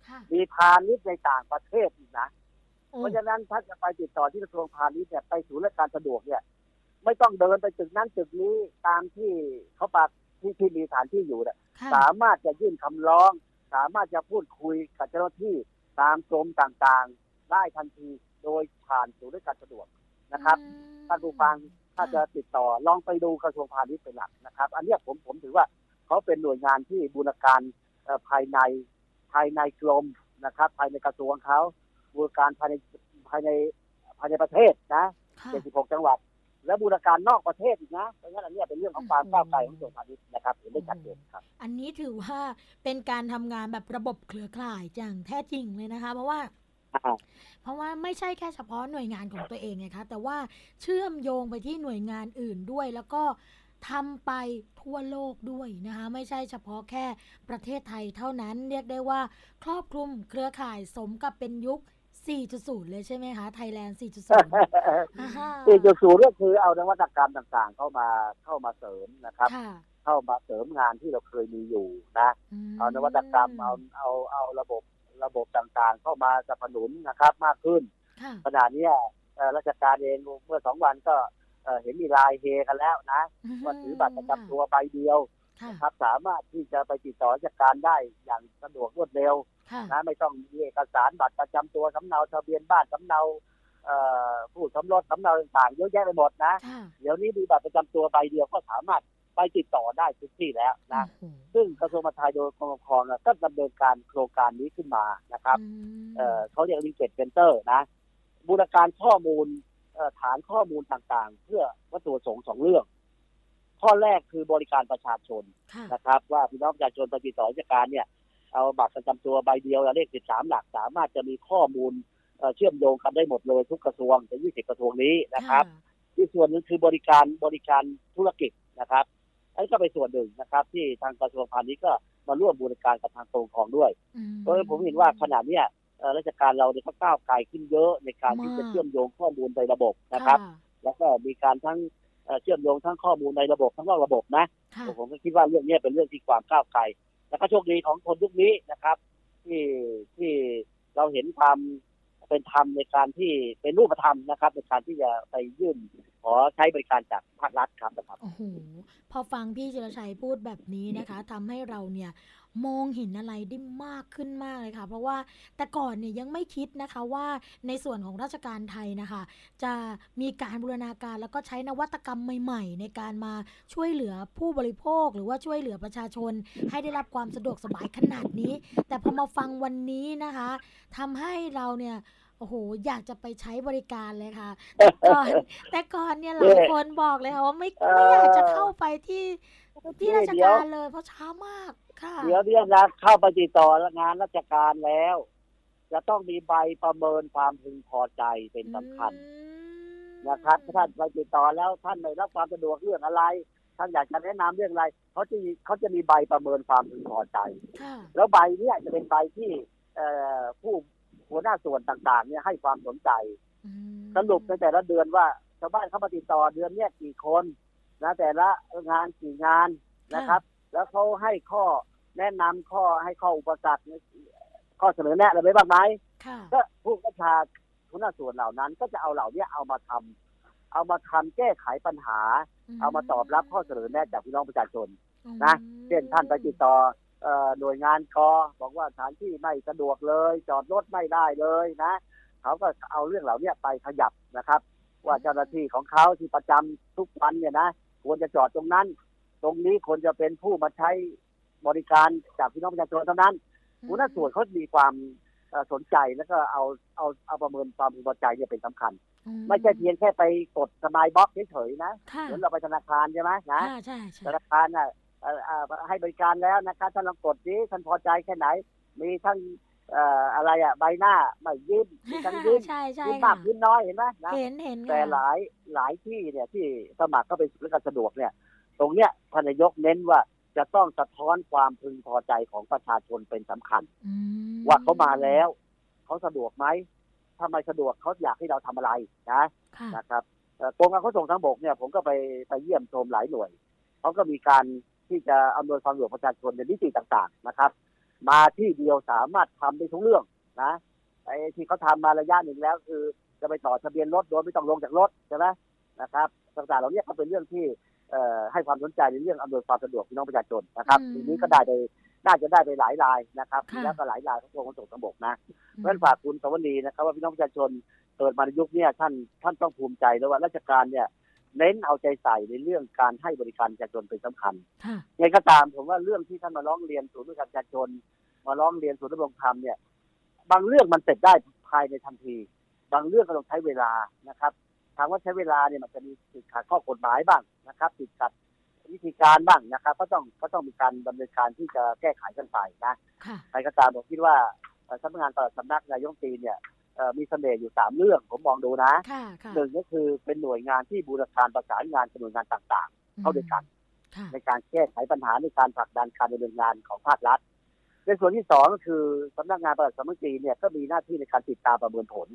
ค่ะมีพาณิชย์ในต่างประเทศอีกนะโอ้ เพราะฉะนั้นถ้าจะไปติดต่อที่กระทรวงพาณิชย์เนี่ยไปศูนย์ราชการสะดวกเนี่ย ไม่ต้องเดินไปตึกนั้นตึกนี้ตามที่เขาปากที่ที่มีสถานที่อยู่เนี่ยค่ะสามารถจะยื่นคำร้อง สามารถจะพูดคุยกับเจ้าหน้าที่ตามกรมต่างๆ ได้ทันทีโดยผ่านศูนย์ราชการสะดวกนะครับอืมท่านผู้ฟังถ้าจะติดต่อลองไปดูกระทรวงพาณิชย์เป็นหลักนะครับ อันเนี้ยผมผมถือว่าเขาเป็นหน่วยงานที่บูรณาการเอ่อภายในภายในกรมนะครับ ภายในกระทรวงเขา บูรณาการภายในภายในภายในประเทศนะค่ะ76จังหวัด และบูรณาการนอกประเทศอีกนะเพราะงั้นอันเนี้ยเป็นเรื่องของความก้าวไกลของกระทรวงพาณิชย์นะครับเห็นได้ชัดเจนครับ อันนี้ถือว่าเป็นการทำงานแบบระบบเครือข่ายอย่างแท้จริงเลยนะคะ เพราะว่าอ่าเพราะว่าไม่ใช่แค่เฉพาะหน่วยงานของตัวเองไงคะแต่ว่าเชื่อมโยงไปที่หน่วยงานอื่นด้วย แล้วก็ทำไปทั่วโลกด้วยนะคะ ไม่ใช่เฉพาะแค่ประเทศไทยเท่านั้นเรียกได้ว่า ครอบคลุมเครือข่ายสมกับเป็นยุค 4.0 เลยใช่ไหมคะไทยแลนด์ 4.0อ่าฮะสี่จุดศูนย์ก็คือเอานวัตกรรมต่างๆ เข้ามาเข้ามาเสริมนะครับค่ะเข้ามาเสริมงานที่เราเคยมีอยู่นะมเอานวัตกรรมเอาเอาเอาระบบระบบต่างๆ เข้ามาสนับสนุนนะครับมากขึ้นค่ะขณะเนี้ยเอ่อราชการเองเมื่อสองวันก็เอ่อเห็นมีลายเฮกันแล้วนะว่าถือบัตรประจำตัวใบเดียวค่ะ นะครับสามารถที่จะไปติดต่อราชการได้อย่างสะดวกรวดเร็วค่ะนะไม่ต้องมีเอกสารบัตรประจำตัวสำเนาทะเบียนบ้านสำเนาเอ่อผู้สมรสสำเนาต่างๆเยอะแยะไปหมดนะค่ะเดี๋ยวนี้มีบัตรประจำตัวใบเดียวก็สามารถไปติดต่อได้ทุกที่แล้วนะโอ้โหซึ่งกระทรวงมหาดไทยโดยกรมปกครองเนี่ยก็ดำเนินการโครงการนี้ขึ้นมานะครับอืมเอ่อเขาเรียก linkage center นะ บูรณาการข้อมูลเอ่อฐานข้อมูลต่างๆ เพื่อวัตถุประสงค์สองเรื่อง ข้อแรกคือบริการประชาชนค่ะนะครับ ว่าพี่น้องประชาชนไปติดต่อราชการเนี่ยเอาบัตรประจำตัวใบเดียวและเลขสิบสามหลักสามารถจะมีข้อมูลเอ่อเชื่อมโยงกันได้หมดเลยทุกกระทรวงในยี่สิบกระทรวงนี้นะครับ ที่ส่วนหนึ่งคือบริการบริการธุรกิจนะครับอันนี้ก็เป็นส่วนหนึ่งนะครับ ที่ทางกระทรวงพาณิชย์ก็มาร่วมบริการกับทางกรมครองด้วยอืเพราะฉะนั้นผมเห็นว่าขณะเนี้ยเอ่อราชการเราเนี่ยก็ก้าวไกลขึ้นเยอะในการที่จะมากเชื่อมโยงข้อมูลในระบบนะครับ แล้วก็มีการทั้ง เอ่อเชื่อมโยงทั้งข้อมูลในระบบทั้งนอกระบบนะค่ะผมก็คิดว่าเรื่องเนี้ยเป็นเรื่องที่ความก้าวไกล แล้วก็โชคดีของคนยุคนี้นะครับ ที่ที่เราเห็นความเป็นธรรมในการที่เป็นรูปธรรมนะครับ ในการที่จะไปยื่นขอใช้บริการจากภาครัฐครับนะครับโอ้โหพอฟังพี่จิรชัยพูดแบบนี้นะคะทำให้เราเนี่ยมองเห็นอะไรได้มากขึ้นมากเลยค่ะ เพราะว่าแต่ก่อนเนี่ยยังไม่คิดนะคะว่าในส่วนของราชการไทยนะคะ จะมีการบูรณาการแล้วก็ใช้นวัตกรรมใหม่ๆ ในการมาช่วยเหลือผู้บริโภค หรือว่าช่วยเหลือประชาชน ให้ได้รับความสะดวกสบายขนาดนี้ แต่พอมาฟังวันนี้นะคะทำให้เราเนี่ย โอ้โห อยากจะไปใช้บริการเลยค่ะ แต่ก่อนแต่ก่อนเนี่ยหลายคนบอกเลยค่ะว่าไม่ไม่อยากจะเข้าไปที่ที่ราชการเลยเพราะช้ามากค่ะ เดี๋ยวเดี๋ยวนะเข้าไปติดต่องานราชการแล้ว จะต้องมีใบประเมินความพึงพอใจเป็นสำคัญอืมนะครับถ้าท่านไปติดต่อแล้วท่านไม่รับความสะดวกเรื่องอะไรท่านอยากจะแนะนำเรื่องอะไรเขาจะมีเขาจะมีใบประเมินความพึงพอใจค่ะแล้วใบเนี้ยจะเป็นใบที่เอ่อผู้ หัวหน้าส่วนต่างๆ เนี่ยให้ความสนใจอืมสรุปในแต่ละเดือนว่าชาวบ้านเข้ามาติดต่อเดือนเนี้ยกี่คนนะแต่ละงานกี่งานนะครับ แล้วเขาให้ข้อแนะนำข้อให้ข้ออุปสรรคข้อเสนอแนะอะไรไว้บ้างไหมค่ะก็ผู้บัญชาหัวหน้าส่วนเหล่านั้น ก็จะเอาเหล่าเนี้ยเอามาทำเอามาทำแก้ไขปัญหา เอามาตอบรับข้อเสนอแนะจากพี่น้องประชาชนนะเช่นท่านไปติดต่อเอ่อ หน่วยงานกอบอกว่าสถานที่ไม่สะดวกเลย จอดรถไม่ได้เลยนะเขาก็เอาเรื่องเหล่าเนี้ยไปขยับนะครับ ว่าเจ้าหน้าที่ของเขาที่ประจำทุกวันเนี่ยนะควรจะจอดตรงนั้น ตรงนี้ควรจะเป็นผู้มาใช้บริการจากพี่น้องประชาชนเท่านั้นหัวหน้าส่วนเขามีความเอ่อสนใจแล้วก็เอาเอาเอาประเมินความพึงพอใจเนี่ยเป็นสำคัญอืไม่ใช่เพียงแค่ไปกดสมายบล็อกเฉยๆนะค่ะเหมือนเราไปธนาคารใช่ไหมนะค่ะใช่ใช่ธนาคารน่ะเอ่อเอ่อ ให้บริการแล้วนะครับท่านลองกดดิท่านพอใจแค่ไหน มีทั้งเอ่ออะไรอะใบหน้าไม่ยิ้มมีทั้งยิ้มใช่ใช่ยิ้มค่ะมากยิ้มน้อยเห็นไหมนะเห็นเห็นแต่ค่ะหลายหลายที่เนี่ยที่สมัครเข้าไปสู่ราชการสะดวกเนี่ย ตรงเนี้ยท่านนายกเน้นว่าจะต้องสะท้อนความพึงพอใจของประชาชนเป็นสำคัญอืมว่าเขามาแล้วเขาสะดวกไหมถ้าไม่สะดวกเขาอยากให้เราทำอะไรนะค่ะนะครับเอ่อกรมการขนส่งทางบกเนี่ยผมก็ไปไปเยี่ยมชมหลายหน่วยเขาก็มีการ ที่จะอำนวยความสะดวกประชาชนในมิติต่างๆนะครับ มาที่เดียวสามารถทำได้ทุกเรื่องนะไอ้ที่เขาทำมาระยะหนึ่งแล้วคือ จะไปต่อทะเบียนรถโดยไม่ต้องลงจากรถใช่ไหมนะครับต่างๆเหล่านี้ก็เป็นเรื่องที่เอ่อให้ความสนใจในเรื่องอำนวยความสะดวกพี่น้องประชาชนนะครับอืมทีนี้ก็ได้ไปน่าจะได้ไปหลายรายนะครับค่ะแล้วก็หลายรายของกรมขนส่งทางบกนะอืมเพราะฉะนั้นฝากคุณสวนีนะครับว่าพี่น้องประชาชนเกิดมาในยุคเนี้ยท่านท่านต้องภูมิใจแล้วว่าราชการเนี่ย เน้นเอาใจใส่ในเรื่องการให้บริการประชาชนเป็นสำคัญค่ะไงก็ตามผมว่าเรื่องที่ท่านมาร้องเรียนศูนย์บริการประชาชน มาร้องเรียนศูนย์ดำรงธรรมเนี่ย บางเรื่องมันเสร็จได้ภายในทันที บางเรื่องก็ต้องใช้เวลานะครับถามว่าใช้เวลาเนี่ยมันจะมีติดขัดข้อกฎหมายบ้างนะครับติดขัดวิธีการบ้างนะครับ ก็ต้องก็ต้องมีการดำเนินการที่จะแก้ไขกันไปนะค่ะใครก็ตามผมคิดว่าเอ่อสำนักงานปลัดสำนักนายกรัฐมนตรีเนี่ยเอ่อ มีเสน่ห์อยู่สามเรื่องผมมองดูนะค่ะค่ะหนึ่งก็คือเป็นหน่วยงานที่บูรณาการประสานงานกับหน่วยงานต่างๆ เข้าด้วยกันค่ะในการแก้ไขปัญหาในการผลักดันการดำเนินงานของภาครัฐ ในส่วนที่สองก็คือสำนักงานปลัดสำนักงานเนี่ยก็มีหน้าที่ในการติดตามประเมินผล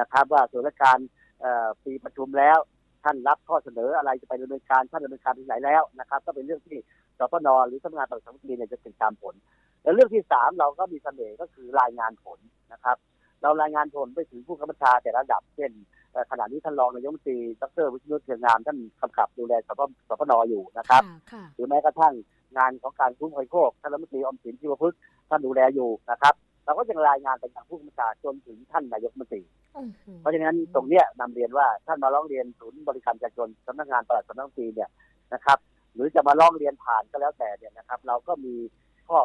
นะครับ ว่าส่วนราชการเอ่อปีประชุมแล้วท่านรับข้อเสนออะไรจะไปดำเนินการท่านดำเนินการที่ไหนแล้วนะครับ ก็เป็นเรื่องที่สปนหรือสำนักงานปลัดสำนักงานเนี่ยจะติดตามผลและเรื่องที่สามเราก็มีเสน่ห์ก็คือรายงานผลนะครับ เรารายงานผลไปถึงผู้กำกับชาแต่ระดับ เช่นเอ่อขณะนี้ท่านรองนายกรัฐมนตรีดรวิชนุเทียงงามท่านกำกับดูแลสปสปนอยู่นะครับค่ะค่ะหรือแม้กระทั่งงานของการคุ้มครองโคกท่านรัฐมนตรีออมสินชีวพฤกษ์ท่านดูแลอยู่นะครับเราก็จะรายงานไปยังผู้กำกับการจนถึงท่านนายกรัฐมนตรีโอ้โหเพราะฉะนั้นตรงเนี้ยนำเรียนว่าท่านมาร้องเรียนศูนย์บริการประชาชนสำนักงานปลัดสำนักงานตีเนี่ยนะครับ หรือจะมาร้องเรียนผ่านก็แล้วแต่เนี่ยนะครับ เราก็มีข้อ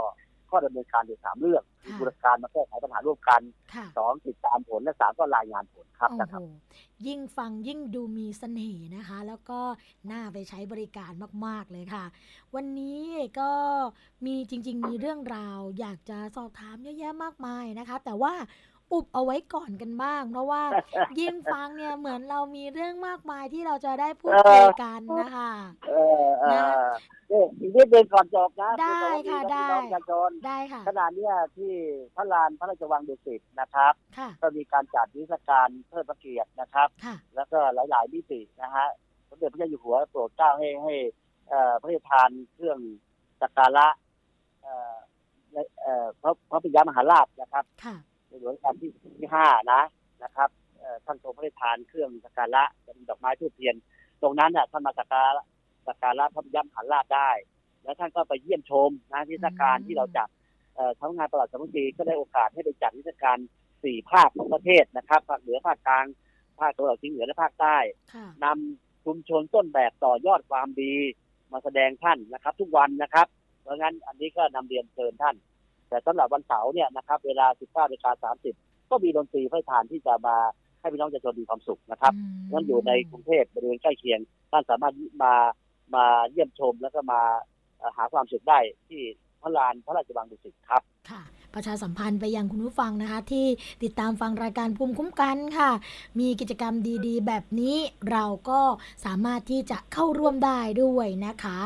ข้อดำเนินการอยู่สามเรื่องมีบริการมาแก้ไขปัญหาร่วมกันค่ะสองติดตามผลและสามก็รายงานผลครับโอ้นะคโหรับ ยิ่งฟังยิ่งดูมีเสน่ห์นะคะ แล้วก็น่าไปใช้บริการมาก ๆ เลยค่ะ วันนี้ก็มีจริง ๆ มีเรื่องราว อยากจะสอบถามเยอะแยะมากมายนะคะ แต่ว่า อุบเอาไว้ก่อนกันบ้าง เพราะว่ายิ่งฟังเนี่ยเหมือนเรามีเรื่องมากมายที่เราจะได้พูดคุยกันนะคะเออเออนี่อีกนิดเดียวก่อนจบนะได้ค่ะพี่ได้น้องประชาชนได้ค่ะขณะเนี้ยที่พระลานพระราชวังดุสิตนะครับค่ะก็มีการจัดนิทรรศการเทิดพระเกียรตินะครับค่ะแล้วก็หลายๆมิตินะฮะสมเด็จพระเจ้าอยู่หัวโปรดเกล้าให้ให้เอ่อพระราชทานเครื่องสักการะเอ่อในเอ่อพระพระปิยมหาราชนะครับค่ะ ในหลวงรัชกาลที่ที่ห้านะนะครับเอ่อท่านทรงพระราชทานเครื่องสักการะเป็นดอกไม้ทูบเทียน ตรงนั้นน่ะท่านมาสักการะสักการะพระปิยมหาราชได้ แล้วท่านก็ไปเยี่ยมชมนะนิทรรศการอืมที่เราจัดเอ่อทั้งงานประหลัดสมุทรีก็ได้โอกาสให้ไปจัดนิทรรศการสี่ภาคของประเทศนะครับภาคเหนือภาคกลางภาคตะวันออกเฉียงเหนือและภาคใต้ค่ะนำชุมชนต้นแบบต่อยอดความดีมาแสดงท่านนะครับ ทุกวันนะครับ เพราะงั้นอันนี้ก็นำเรียนเชิญท่าน แต่สำหรับวันเสาร์เนี่ยนะครับเวลา 19นาฬิกา30 ก็มีดนตรีพระราชทานที่จะมาให้พี่น้องประชาชนมีความสุขนะครับอืมนั่นอยู่ในกรุงเทพบริเวณใกล้เคียงท่านสามารถมามาเยี่ยมชมแล้วก็มาเอ่อหาความสุขได้ที่พระลานพระราชวังดุสิตครับค่ะ ประชาสัมพันธ์ไปยังคุณผู้ฟังนะคะ ที่ติดตามฟังรายการภูมิคุ้มกันค่ะ มีกิจกรรมดีๆ แบบนี้เราก็สามารถที่จะเข้าร่วมได้ด้วยนะคะ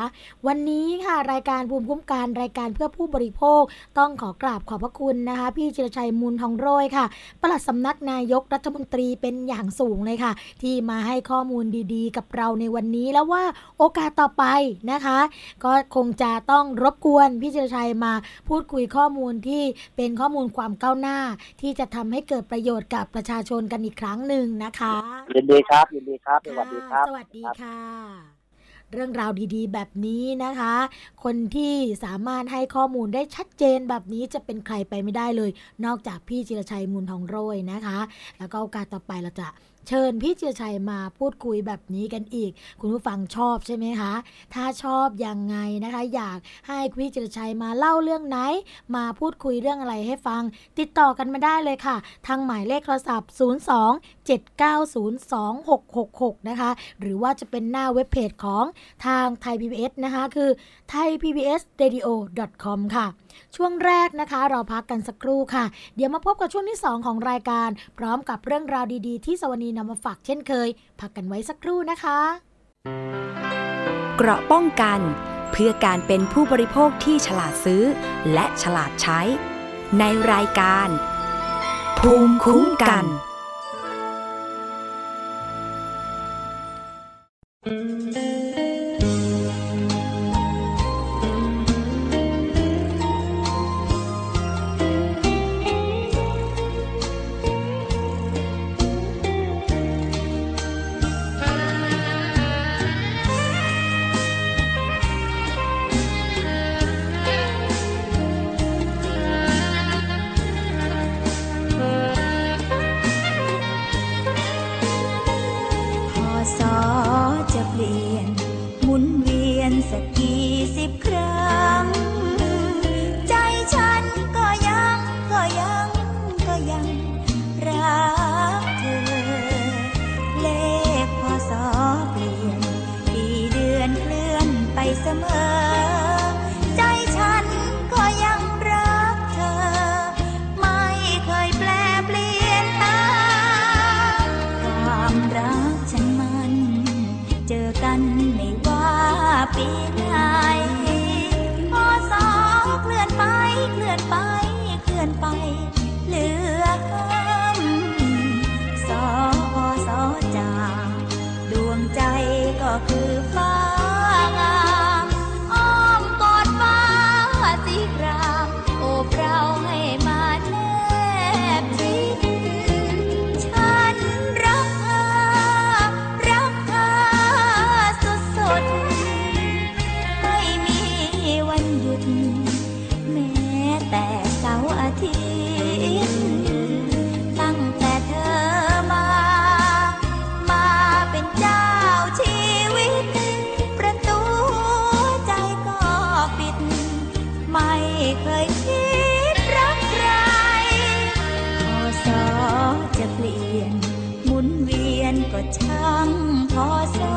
วันนี้ค่ะรายการภูมิคุ้มกันรายการเพื่อผู้บริโภค ต้องขอกราบขอบพระคุณนะคะ พี่จิรชัยมูลทองโรยค่ะปลัดสำนักนายกรัฐมนตรีเป็นอย่างสูงเลยค่ะ ที่มาให้ข้อมูลดีๆ กับเราในวันนี้แล้วว่าโอกาสต่อไปนะคะ ก็คงจะต้องรบกวนพี่จิรชัยมาพูดคุยข้อมูลที่เป็นข้อมูลความก้าวหน้า ที่จะทำให้เกิดประโยชน์กับประชาชนกันอีกครั้งหนึ่งนะคะยินดีครับยินดีครับ สวัสดีครับ สวัสดีค่ะเรื่องราวดีๆ แบบนี้นะคะ คนที่สามารถให้ข้อมูลได้ชัดเจนแบบนี้จะเป็นใครไปไม่ได้เลย นอกจากพี่จิรชัยมูลทองโรยนะคะ แล้วก็โอกาสต่อไปเราจะ เชิญพี่เจิรชัยมาพูดคุยแบบนี้กันอีก คุณผู้ฟังชอบใช่ไหมคะ ถ้าชอบยังไงนะคะ อยากให้พี่เจิรชัยมาเล่าเรื่องไหน มาพูดคุยเรื่องอะไรให้ฟัง ติดต่อกันมาได้เลยค่ะ ทางหมายเลขโทรศัพท์ 02-7902666 นะคะ หรือว่าจะเป็นหน้าเว็บเพจของทางไทย PBS นะคะ คือ thaipbsradio.com ค่ะช่วงแรกนะคะ เราพักกันสักครู่ค่ะ เดี๋ยวมาพบกับช่วงที่ 2 ของรายการ พร้อมกับเรื่องราวดีๆ ที่สวนีนำมาฝากเช่นเคย พักกันไว้สักครู่นะคะ เกราะป้องกัน เพื่อการเป็นผู้บริโภคที่ฉลาดซื้อ และฉลาดใช้ ในรายการ ภูมิคุ้มกันพ เคยคิดรักใครพอสอจะเปลี่ยน หมุนเวียนก็ช่างพอสอ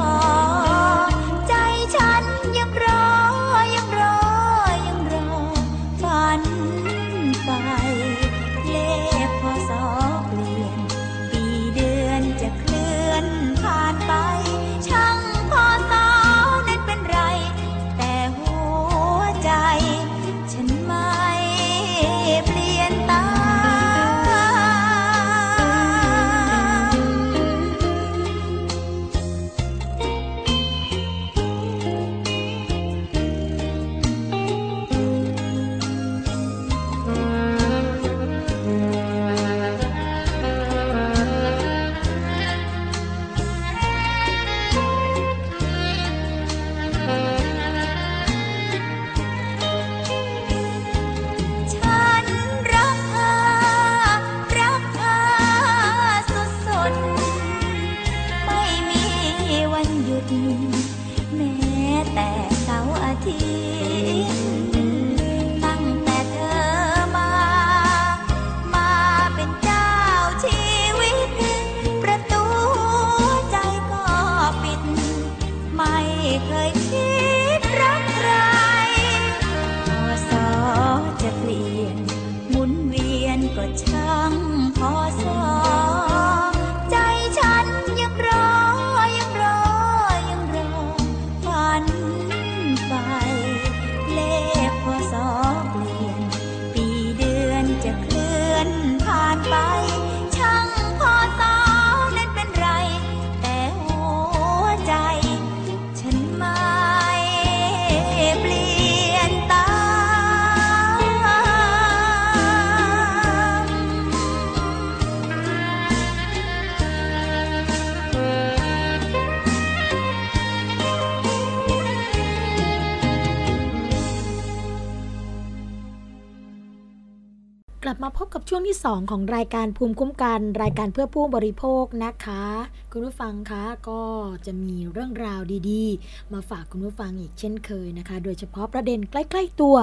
ช่วงที่ 2 ของรายการภูมิคุ้มกัน รายการเพื่อผู้บริโภคนะคะ คุณผู้ฟังคะก็จะมีเรื่องราวดีๆ มาฝากคุณผู้ฟังอีกเช่นเคยนะคะ โดยเฉพาะประเด็นใกล้ ๆตัว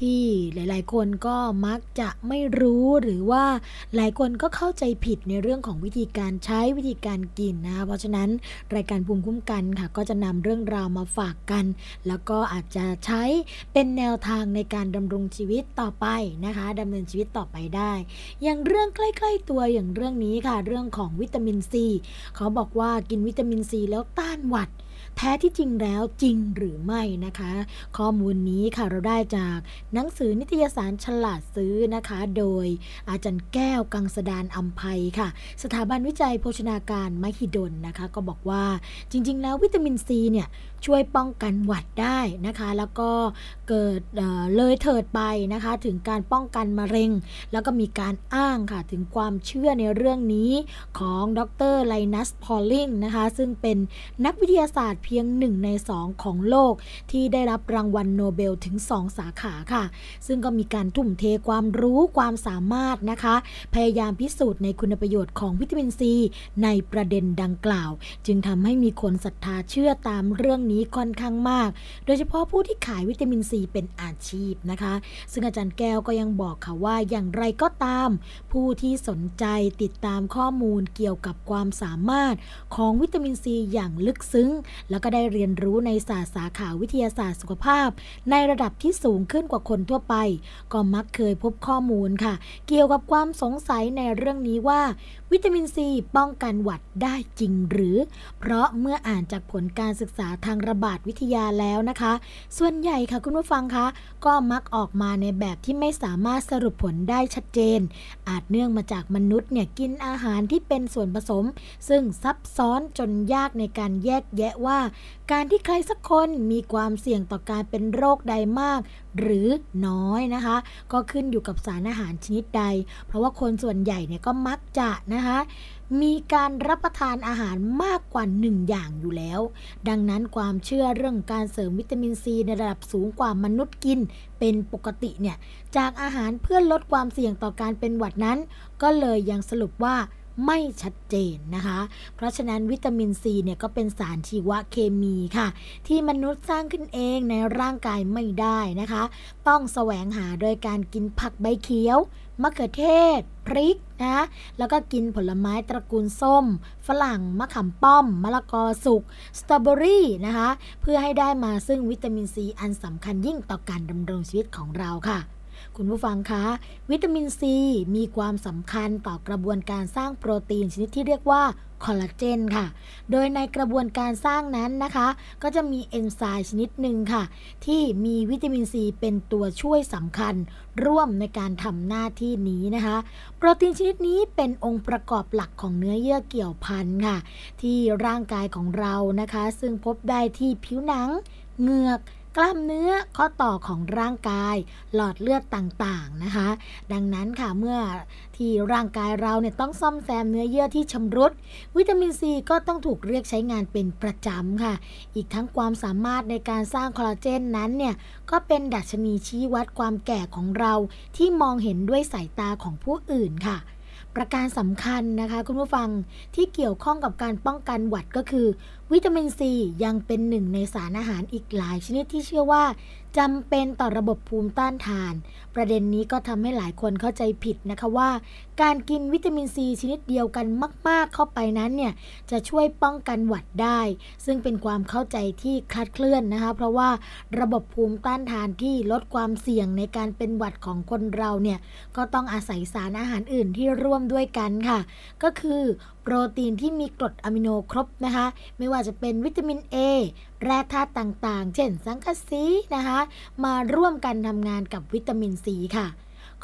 ที่หลายๆ คนก็มักจะไม่รู้หรือว่าหลายคนก็เข้าใจผิดในเรื่องของวิธีการใช้วิธีการกินนะคะเพราะฉะนั้นรายการภูมิคุ้มกันค่ะ ก็จะนำเรื่องราวมาฝากกัน แล้วก็อาจจะใช้เป็นแนวทางในการดำรงชีวิตต่อไปนะคะดำเนินชีวิตต่อไปได้อย่างเรื่องใกล้ ๆตัวอย่างเรื่องนี้ค่ะ เรื่องของวิตามินซีเขาบอกว่ากินวิตามินซีแล้วต้านหวัด แท้ที่จริงแล้วจริงหรือไม่นะคะ ข้อมูลนี้ค่ะเราได้จากหนังสือนิตยสารฉลาดซื้อนะคะ โดยอาจารย์แก้วกังสดานอัมภัยค่ะ สถาบันวิจัยโภชนาการมหิดลนะคะ ก็บอกว่าจริง ๆ แล้ววิตามินซีเนี่ย ช่วยป้องกันหวัดได้นะคะ แล้วก็เกิดเเลยเถิดไปนะคะ ถึงการป้องกันมะเร็ง แล้วก็มีการอ้างค่ะ ถึงความเชื่อในเรื่องนี้ของดรไลนัสพอลลิงนะคะ ซึ่งเป็นนักวิทยาศาสตร์เพียงหนึ่งในสองของโลก ที่ได้รับรางวัลโนเบลถึง 2 สาขาค่ะ ซึ่งก็มีการทุ่มเทความรู้ความสามารถนะคะ พยายามพิสูจน์ในคุณประโยชน์ของวิตามินซีในประเด็นดังกล่าว จึงทำให้มีคนศรัทธาเชื่อตามเรื่องนี้ค่อนข้างมาก โดยเฉพาะผู้ที่ขายวิตามินซีเป็นอาชีพนะคะ ซึ่งอาจารย์แก้วก็ยังบอกค่ะว่าอย่างไรก็ตาม ผู้ที่สนใจติดตามข้อมูลเกี่ยวกับความสามารถของวิตามินซีอย่างลึกซึ้ง แล้วก็ได้เรียนรู้ในศาสตร์สาขาวิทยาศาสตร์สุขภาพ ในระดับที่สูงขึ้นกว่าคนทั่วไป ก็มักเคยพบข้อมูลค่ะ เกี่ยวกับความสงสัยในเรื่องนี้ว่าวิตามินซีป้องกันหวัดได้จริงหรือ เพราะเมื่ออ่านจากผลการศึกษาทางระบาดวิทยาแล้วนะคะ ส่วนใหญ่ค่ะคุณผู้ฟังคะ ก็มักออกมาในแบบที่ไม่สามารถสรุปผลได้ชัดเจน อาจเนื่องมาจากมนุษย์เนี่ยกินอาหารที่เป็นส่วนผสม ซึ่งซับซ้อนจนยากในการแยกแยะว่า การที่ใครสักคนมีความเสี่ยงต่อการเป็นโรคใดมาก หรือน้อยนะคะ ก็ขึ้นอยู่กับสารอาหารชนิดใด เพราะว่าคนส่วนใหญ่เนี่ยก็มักจะนะคะมีการรับประทานอาหารมากกว่าหนึ่งอย่างอยู่แล้ว ดังนั้นความเชื่อเรื่องการเสริมวิตามินซีในระดับสูงกว่ามนุษย์กินเป็นปกติเนี่ยจากอาหารเพื่อลดความเสี่ยงต่อการเป็นหวัดนั้น ก็เลยยังสรุปว่า ไม่ชัดเจนนะคะ เพราะฉะนั้นวิตามินซีเนี่ยก็เป็นสารชีวเคมีค่ะ ที่มนุษย์สร้างขึ้นเองในร่างกายไม่ได้นะคะ ต้องแสวงหาโดยการกินผักใบเขียวมะเขือเทศ พริกนะแล้วก็กินผลไม้ตระกูลส้ม ฝรั่ง มะขามป้อม มะละกอสุก สตรอเบอรี่นะคะ เพื่อให้ได้มาซึ่งวิตามินซีอันสำคัญยิ่งต่อการดำรงชีวิตของเราค่ะ คุณผู้ฟังคะ วิตามินซีมีความสำคัญต่อกระบวนการสร้างโปรตีนชนิดที่เรียกว่าคอลลาเจนค่ะ โดยในกระบวนการสร้างนั้นนะคะ ก็จะมีเอนไซม์ชนิดหนึ่งค่ะ ที่มีวิตามินซีเป็นตัวช่วยสำคัญ ร่วมในการทำหน้าที่นี้นะคะ โปรตีนชนิดนี้เป็นองค์ประกอบหลักของเนื้อเยื่อเกี่ยวพันค่ะ ที่ร่างกายของเรานะคะ ซึ่งพบได้ที่ผิวหนัง เหงือก กล้ามเนื้อข้อต่อของร่างกาย หลอดเลือดต่างๆนะคะ ดังนั้นค่ะเมื่อที่ร่างกายเราเนี่ยต้องซ่อมแซมเนื้อเยื่อที่ชำรุด วิตามินซีก็ต้องถูกเรียกใช้งานเป็นประจำค่ะ อีกทั้งความสามารถในการสร้างคอลลาเจนนั้นเนี่ยก็เป็นดัชนีชี้วัดความแก่ของเราที่มองเห็นด้วยสายตาของผู้อื่นค่ะ ประการสำคัญนะคะ คุณผู้ฟังที่เกี่ยวข้องกับการป้องกันหวัดก็คือ วิตามินซียังเป็นหนึ่งในสารอาหารอีกหลายชนิดที่เชื่อว่าจำเป็นต่อระบบภูมิต้านทาน ประเด็นนี้ก็ทำให้หลายคนเข้าใจผิดนะคะว่าการกินวิตามินซีชนิดเดียวกันมาก ๆ เข้าไปนั้นเนี่ยจะช่วยป้องกันหวัดได้ ซึ่งเป็นความเข้าใจที่คลาดเคลื่อนนะคะ เพราะว่าระบบภูมิต้านทานที่ลดความเสี่ยงในการเป็นหวัดของคนเราเนี่ยก็ต้องอาศัยสารอาหารอื่นที่ร่วมด้วยกันค่ะ ก็คือโปรตีนที่มีกรดอะมิโนครบนะคะ ไม่ว่าจะเป็นวิตามิน A แร่ธาตุต่างๆ เช่นสังกะสีนะคะ มาร่วมกันทำงานกับวิตามินซีค่ะ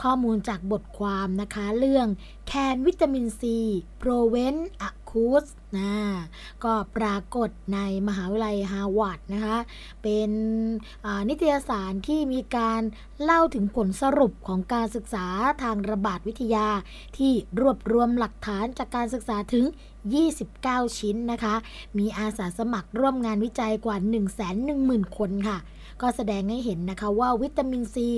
ข้อมูลจากบทความนะคะเรื่อง Can vitamin C prevent a cold นะก็ปรากฏในมหาวิทยาลัยฮาร์วาร์ดนะคะ เป็นนิตยสารที่มีการเล่าถึงผลสรุปของการศึกษาทางระบาดวิทยา ที่รวบรวมหลักฐานจากการศึกษาถึง 29 ชิ้นนะคะ มีอาสาสมัครร่วมงานวิจัยกว่า 110,000 คนค่ะ ก็แสดงให้เห็นนะคะว่าวิตามินซี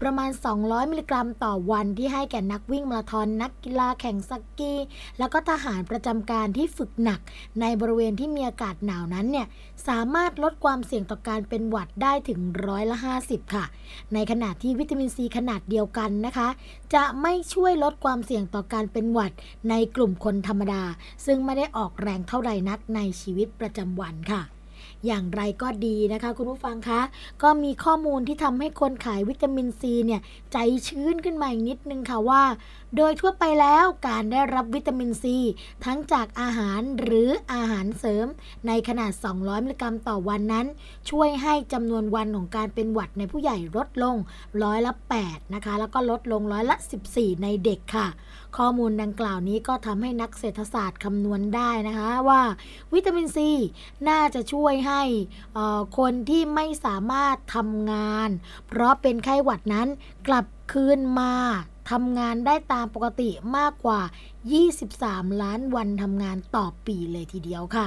ประมาณ 200 มิลลิกรัมต่อวันที่ให้แก่นักวิ่งมาราธอนนักกีฬาแข่งสกี แล้วก็ทหารประจำการที่ฝึกหนักในบริเวณที่มีอากาศหนาวนั้นเนี่ยสามารถลดความเสี่ยงต่อการเป็นหวัดได้ถึงร้อยละ 50 ค่ะ ในขณะที่วิตามินซีขนาดเดียวกันนะคะ จะไม่ช่วยลดความเสี่ยงต่อการเป็นหวัดในกลุ่มคนธรรมดา ซึ่งไม่ได้ออกแรงเท่าใดนักในชีวิตประจำวันค่ะ อย่างไรก็ดีนะคะ คุณผู้ฟังคะ ก็มีข้อมูลที่ทำให้คนขายวิตามินซีเนี่ยใจชื้นขึ้นมาอีกนิดนึงค่ะว่า โดยทั่วไปแล้วการได้รับวิตามินซี ทั้งจากอาหารหรืออาหารเสริม ในขนาด 200 มิลลิกรัมต่อวันนั้น ช่วยให้จำนวนวันของการเป็นหวัดในผู้ใหญ่ลดลงร้อยละ 8 นะคะ แล้วก็ลดลงร้อยละ 14 ในเด็กค่ะ ข้อมูลดังกล่าวนี้ก็ทำให้นักเศรษฐศาสตร์คำนวณได้นะคะว่าวิตามินซีน่าจะช่วยให้คนที่ไม่สามารถทำงาน เพราะเป็นไข้หวัดนั้นกลับคืนมา ทำงานได้ตามปกติมากกว่า23 ล้านวันทำงานต่อปีเลยทีเดียวค่ะ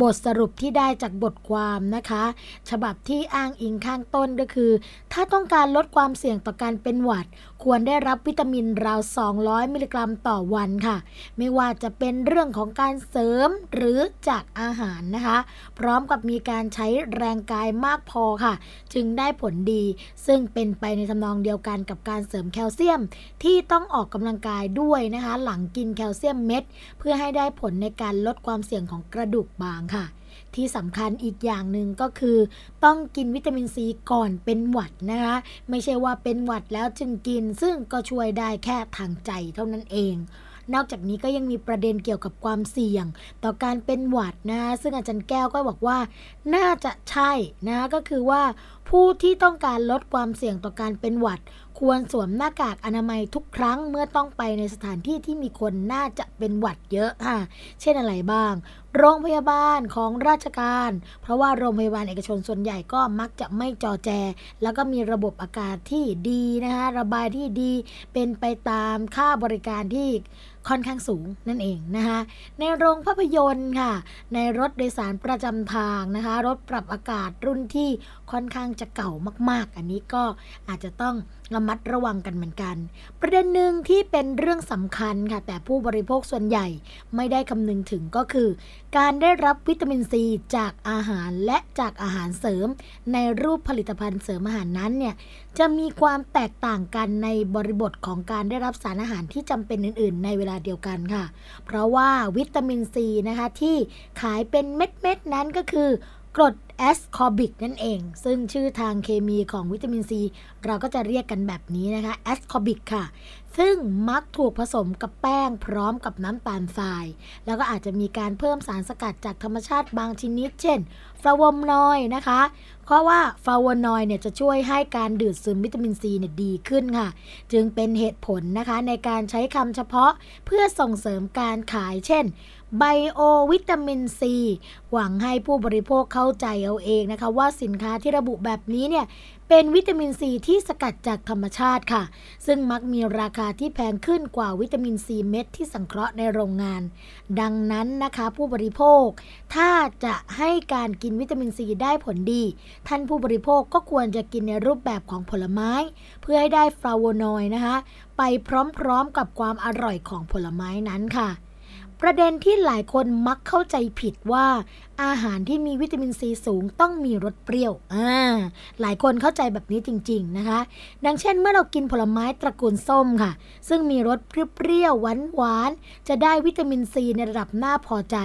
บทสรุปที่ได้จากบทความนะคะ ฉบับที่อ้างอิงข้างต้นก็คือ ถ้าต้องการลดความเสี่ยงต่อการเป็นหวัด ควรได้รับวิตามินราว 200 มิลลิกรัมต่อวันค่ะ ไม่ว่าจะเป็นเรื่องของการเสริมหรือจากอาหารนะคะ พร้อมกับมีการใช้แรงกายมากพอค่ะ จึงได้ผลดี ซึ่งเป็นไปในทำนองเดียวกันกับการเสริมแคลเซียม ที่ต้องออกกำลังกายด้วยนะคะ หลังกินินแคลเซียมเม็ด เพื่อให้ได้ผลในการลดความเสี่ยงของกระดูกบางค่ะ ที่สำคัญอีกอย่างหนึ่งก็คือ ต้องกินวิตามินซีก่อนเป็นหวัดนะคะ ไม่ใช่ว่าเป็นหวัดแล้วจึงกิน ซึ่งก็ช่วยได้แค่ทางใจเท่านั้นเองนอกจากนี้ก็ยังมีประเด็นเกี่ยวกับความเสี่ยง ต่อการเป็นหวัดนะ ซึ่งอาจารย์แก้วก็บอกว่า น่าจะใช่นะก็คือว่า ผู้ที่ต้องการลดความเสี่ยงต่อการเป็นหวัด ควรสวมหน้ากากอนามัยทุกครั้งเมื่อต้องไปในสถานที่ที่มีคนน่าจะเป็นหวัดเยอะค่ะ เช่นอะไรบ้าง โรงพยาบาลของราชการ เพราะว่าโรงพยาบาลเอกชนส่วนใหญ่ก็มักจะไม่จอแจ แล้วก็มีระบบอากาศที่ดีนะคะระบายที่ดีเป็นไปตามค่าบริการที่ ค่อนข้างสูงนั่นเองนะคะในโรงภาพยนตร์ค่ะ ในรถโดยสารประจำทางนะคะ รถปรับอากาศรุ่นที่ค่อนข้างจะเก่ามากๆ อันนี้ก็อาจจะต้องระมัดระวังกันเหมือนกัน ประเด็นหนึ่งที่เป็นเรื่องสำคัญค่ะ แต่ผู้บริโภคส่วนใหญ่ไม่ได้คำนึงถึงก็คือ การได้รับวิตามินซีจากอาหารและจากอาหารเสริม ในรูปผลิตภัณฑ์เสริมอาหารนั้นเนี่ยจะมีความแตกต่างกันในบริบทของการได้รับสารอาหารที่จำเป็นอื่น ๆ ในเวลาเดียวกันค่ะ เพราะว่าวิตามินซีนะคะที่ขายเป็นเม็ด ๆ นั้นก็คือกรดแอสคอร์บิกนั่นเอง ซึ่งชื่อทางเคมีของวิตามินซีเราก็จะเรียกกันแบบนี้นะคะ ascorbic ค่ะ ซึ่งมักถูกผสมกับแป้งพร้อมกับน้ำตาลทราย แล้วก็อาจจะมีการเพิ่มสารสกัดจากธรรมชาติบางชนิด เช่น flavonoid นะคะ เพราะว่า flavonoid เนี่ยจะช่วยให้การดูดซึมวิตามินซีเนี่ยดีขึ้นค่ะ จึงเป็นเหตุผลนะคะในการใช้คำเฉพาะเพื่อส่งเสริมการขาย เช่นไบโอวิตามินซีหวังให้ผู้บริโภคเข้าใจเอาเองนะคะ ว่าสินค้าที่ระบุแบบนี้เนี่ย เป็นวิตามินซีที่สกัดจากธรรมชาติค่ะ ซึ่งมักมีราคาที่แพงขึ้นกว่าวิตามินซีเม็ดที่สังเคราะห์ในโรงงาน ดังนั้นนะคะผู้บริโภค ถ้าจะให้การกินวิตามินซีได้ผลดี ท่านผู้บริโภคก็ควรจะกินในรูปแบบของผลไม้ เพื่อให้ได้ฟลาโวนอยด์นะคะ ไปพร้อมๆกับความอร่อยของผลไม้นั้นค่ะ ประเด็นที่หลายคนมักเข้าใจผิดว่า อาหารที่มีวิตามินซีสูงต้องมีรสเปรี้ยวอ่าหลายคนเข้าใจแบบนี้จริง ๆนะคะ ดังเช่นเมื่อเรากินผลไม้ตระกูลส้มค่ะ ซึ่งมีรสเปรี้ยวหวานๆจะได้วิตามินซีในระดับน่าพอใจ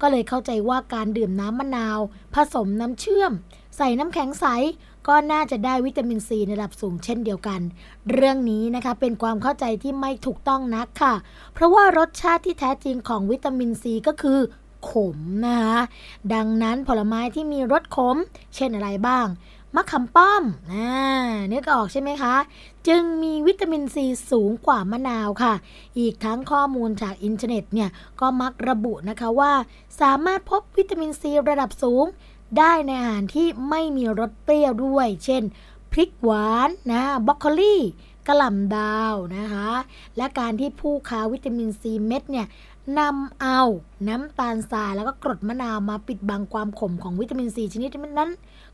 ก็เลยเข้าใจว่าการดื่มน้ำมะนาว ผสมน้ำเชื่อม ใส่น้ำแข็งใส ก็น่าจะได้วิตามินซีในระดับสูงเช่นเดียวกัน เรื่องนี้นะคะเป็นความเข้าใจที่ไม่ถูกต้องนักค่ะ เพราะว่ารสชาติที่แท้จริงของวิตามินซีก็คือขมนะคะดังนั้นผลไม้ที่มีรสขม เช่นอะไรบ้างมะขามป้อมอ่านึกออกใช่ไหมคะ จึงมีวิตามินซีสูงกว่ามะนาวค่ะ อีกทั้งข้อมูลจากอินเทอร์เน็ตเนี่ย ก็มักระบุนะคะว่า สามารถพบวิตามินซีระดับสูง ได้ในอาหารที่ไม่มีรสเปรี้ยวด้วย เช่น พริกหวานนะบรอกโคลีกะหล่ำดาวนะคะ และการที่ผู้ค้าวิตามินซีเม็ดเนี่ยนำเอาน้ำตาลทรายแล้วก็กรดมะนาวมาปิดบังความขมของวิตามินซีชนิดนั้น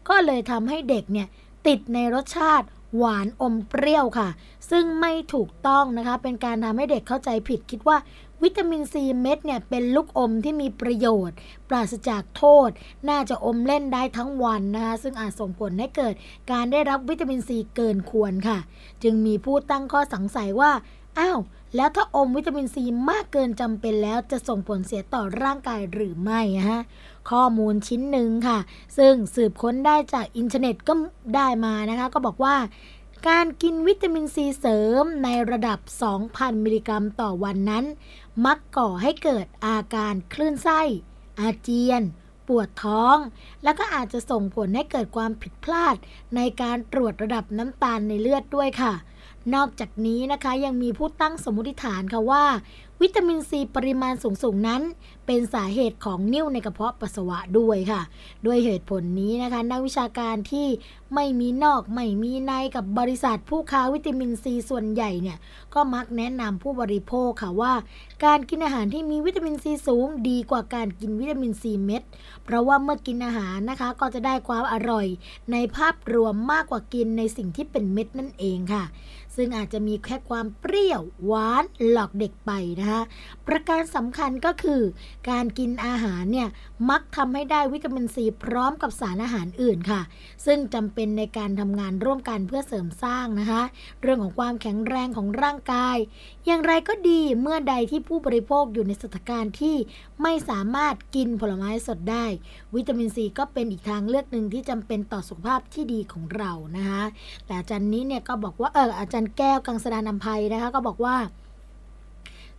ก็เลยทำให้เด็กเนี่ยติดในรสชาติหวานอมเปรี้ยวค่ะ ซึ่งไม่ถูกต้องนะคะ เป็นการทำให้เด็กเข้าใจผิดคิดว่า วิตามินซีเม็ดเนี่ยเป็นลูกอมที่มีประโยชน์ ปราศจากโทษ น่าจะอมเล่นได้ทั้งวันนะคะซึ่งอาจส่งผลให้เกิดการได้รับวิตามินซีเกินควรค่ะ จึงมีผู้ตั้งข้อสงสัยว่า อ้าวแล้วถ้าอมวิตามินซีมากเกินจำเป็นแล้วจะส่งผลเสียต่อร่างกายหรือไม่ฮะข้อมูลชิ้นหนึ่งค่ะ ซึ่งสืบค้นได้จากอินเทอร์เน็ตก็ได้มานะคะ ก็บอกว่าการกินวิตามินซีเสริมในระดับ 2,000 มิลลิกรัมต่อวันนั้น มักก่อให้เกิดอาการคลื่นไส้ อาเจียน ปวดท้อง แล้วก็อาจจะส่งผลให้เกิดความผิดพลาด ในการตรวจระดับน้ำตาลในเลือดด้วยค่ะ นอกจากนี้นะคะยังมีผู้ตั้งสมมติฐานค่ะว่า วิตามินซีปริมาณสูงๆนั้น เป็นสาเหตุของนิ่วในกระเพาะปัสสาวะด้วยค่ะ ด้วยเหตุผลนี้นะคะ นักวิชาการที่ไม่มีนอกไม่มีในกับบริษัทผู้ค้าวิตามินซีส่วนใหญ่เนี่ย ก็มักแนะนำผู้บริโภคค่ะว่า การกินอาหารที่มีวิตามินซีสูง ดีกว่าการกินวิตามินซีเม็ด เพราะว่าเมื่อกินอาหารนะคะ ก็จะได้ความอร่อย ในภาพรวมมากกว่ากินในสิ่งที่เป็นเม็ดนั่นเองค่ะ ซึ่งอาจจะมีแค่ความเปรี้ยวหวานหลอกเด็กไปนะคะประการสำคัญก็คือ การกินอาหารเนี่ยมักทำให้ได้วิตามินซีพร้อมกับสารอาหารอื่นค่ะ ซึ่งจำเป็นในการทำงานร่วมกันเพื่อเสริมสร้างนะคะ เรื่องของความแข็งแรงของร่างกาย อย่างไรก็ดีเมื่อใดที่ผู้บริโภคอยู่ในสถานการณ์ที่ไม่สามารถกินผลไม้สดได้ วิตามินซีก็เป็นอีกทางเลือกหนึ่งที่จำเป็นต่อสุขภาพที่ดีของเรานะคะแต่อาจารย์นี้เนี่ยก็บอกว่าเอออาจารย์แก้วกังสดานนภัยนะคะก็บอกว่า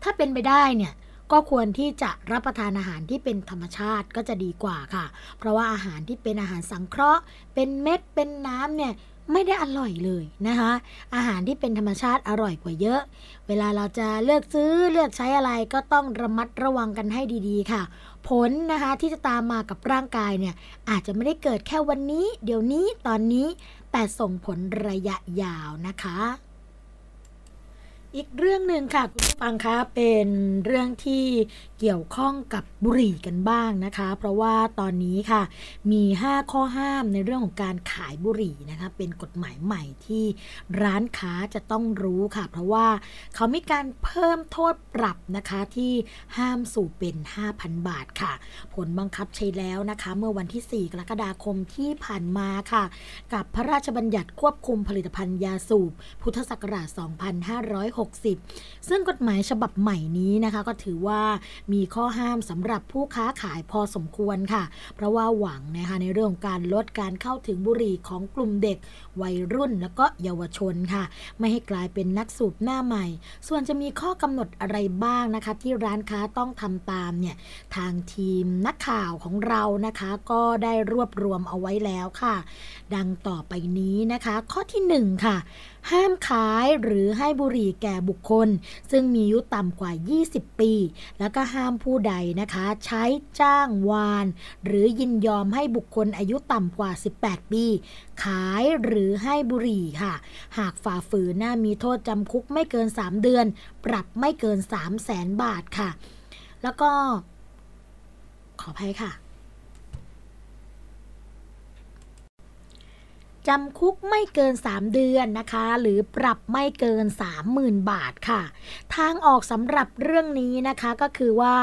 ถ้าเป็นไปได้เนี่ย ก็ควรที่จะรับประทานอาหารที่เป็นธรรมชาติก็จะดีกว่าค่ะ เพราะว่าอาหารที่เป็นอาหารสังเคราะห์ เป็นเม็ดเป็นน้ำเนี่ยไม่ได้อร่อยเลยนะคะ อาหารที่เป็นธรรมชาติอร่อยกว่าเยอะ เวลาเราจะเลือกซื้อเลือกใช้อะไรก็ต้องระมัดระวังกันให้ดีๆค่ะ ผลนะคะที่จะตามมากับร่างกายเนี่ยอาจจะไม่ได้เกิดแค่วันนี้ เดี๋ยวนี้ตอนนี้แต่ส่งผลระยะยาวนะคะ อีกเรื่องหนึ่งค่ะคุณผู้ฟังคะเป็นเรื่องที่เกี่ยวข้องกับบุหรี่กันบ้างนะคะ เพราะว่าตอนนี้ค่ะมี 5 ข้อห้ามในเรื่องของการขายบุหรี่นะคะเป็นกฎหมายใหม่ที่ร้านค้าจะต้องรู้ค่ะ เพราะว่าเขามีการเพิ่มโทษปรับนะคะที่ห้ามสูบเป็น 5,000 บาทค่ะ ผลบังคับใช้แล้วนะคะ เมื่อวันที่ 4 กรกฎาคมที่ผ่านมาค่ะ กับพระราชบัญญัติควบคุมผลิตภัณฑ์ยาสูบ พุทธศักราช 2560 ซึ่งกฎหมายฉบับใหม่นี้นะคะ ก็ถือว่ามีข้อห้ามสำหรับผู้ค้าขายพอสมควรค่ะ เพราะว่าหวังนะคะในเรื่องของการลดการเข้าถึงบุหรี่ของกลุ่มเด็ก วัยรุ่นแล้วก็เยาวชนค่ะ ไม่ให้กลายเป็นนักสูบหน้าใหม่ ส่วนจะมีข้อกำหนดอะไรบ้างนะคะ ที่ร้านค้าต้องทำตามเนี่ยทางทีมนักข่าวของเรานะคะ ก็ได้รวบรวมเอาไว้แล้วค่ะดังต่อไปนี้นะคะ ข้อที่ 1 ค่ะ ห้ามขายหรือให้บุหรี่แก่บุคคล ซึ่งมีอายุต่ำกว่า 20 ปี แล้วก็ห้ามผู้ใดนะคะ ใช้จ้างวาน หรือยินยอมให้บุคคลอายุต่ำกว่า 18 ปี ขายหรือให้บุหรี่ค่ะ หากฝ่าฝืนน่ามีโทษจำคุกไม่เกิน 3 เดือน ปรับไม่เกิน 3 0 0แสนบาทค่ะ แล้วก็ขออภัยค่ะ จำคุกไม่เกิน 3 เดือนนะคะ หรือปรับไม่เกิน 30,000 บาทค่ะ ทางออกสำหรับเรื่องนี้นะคะก็คือว่า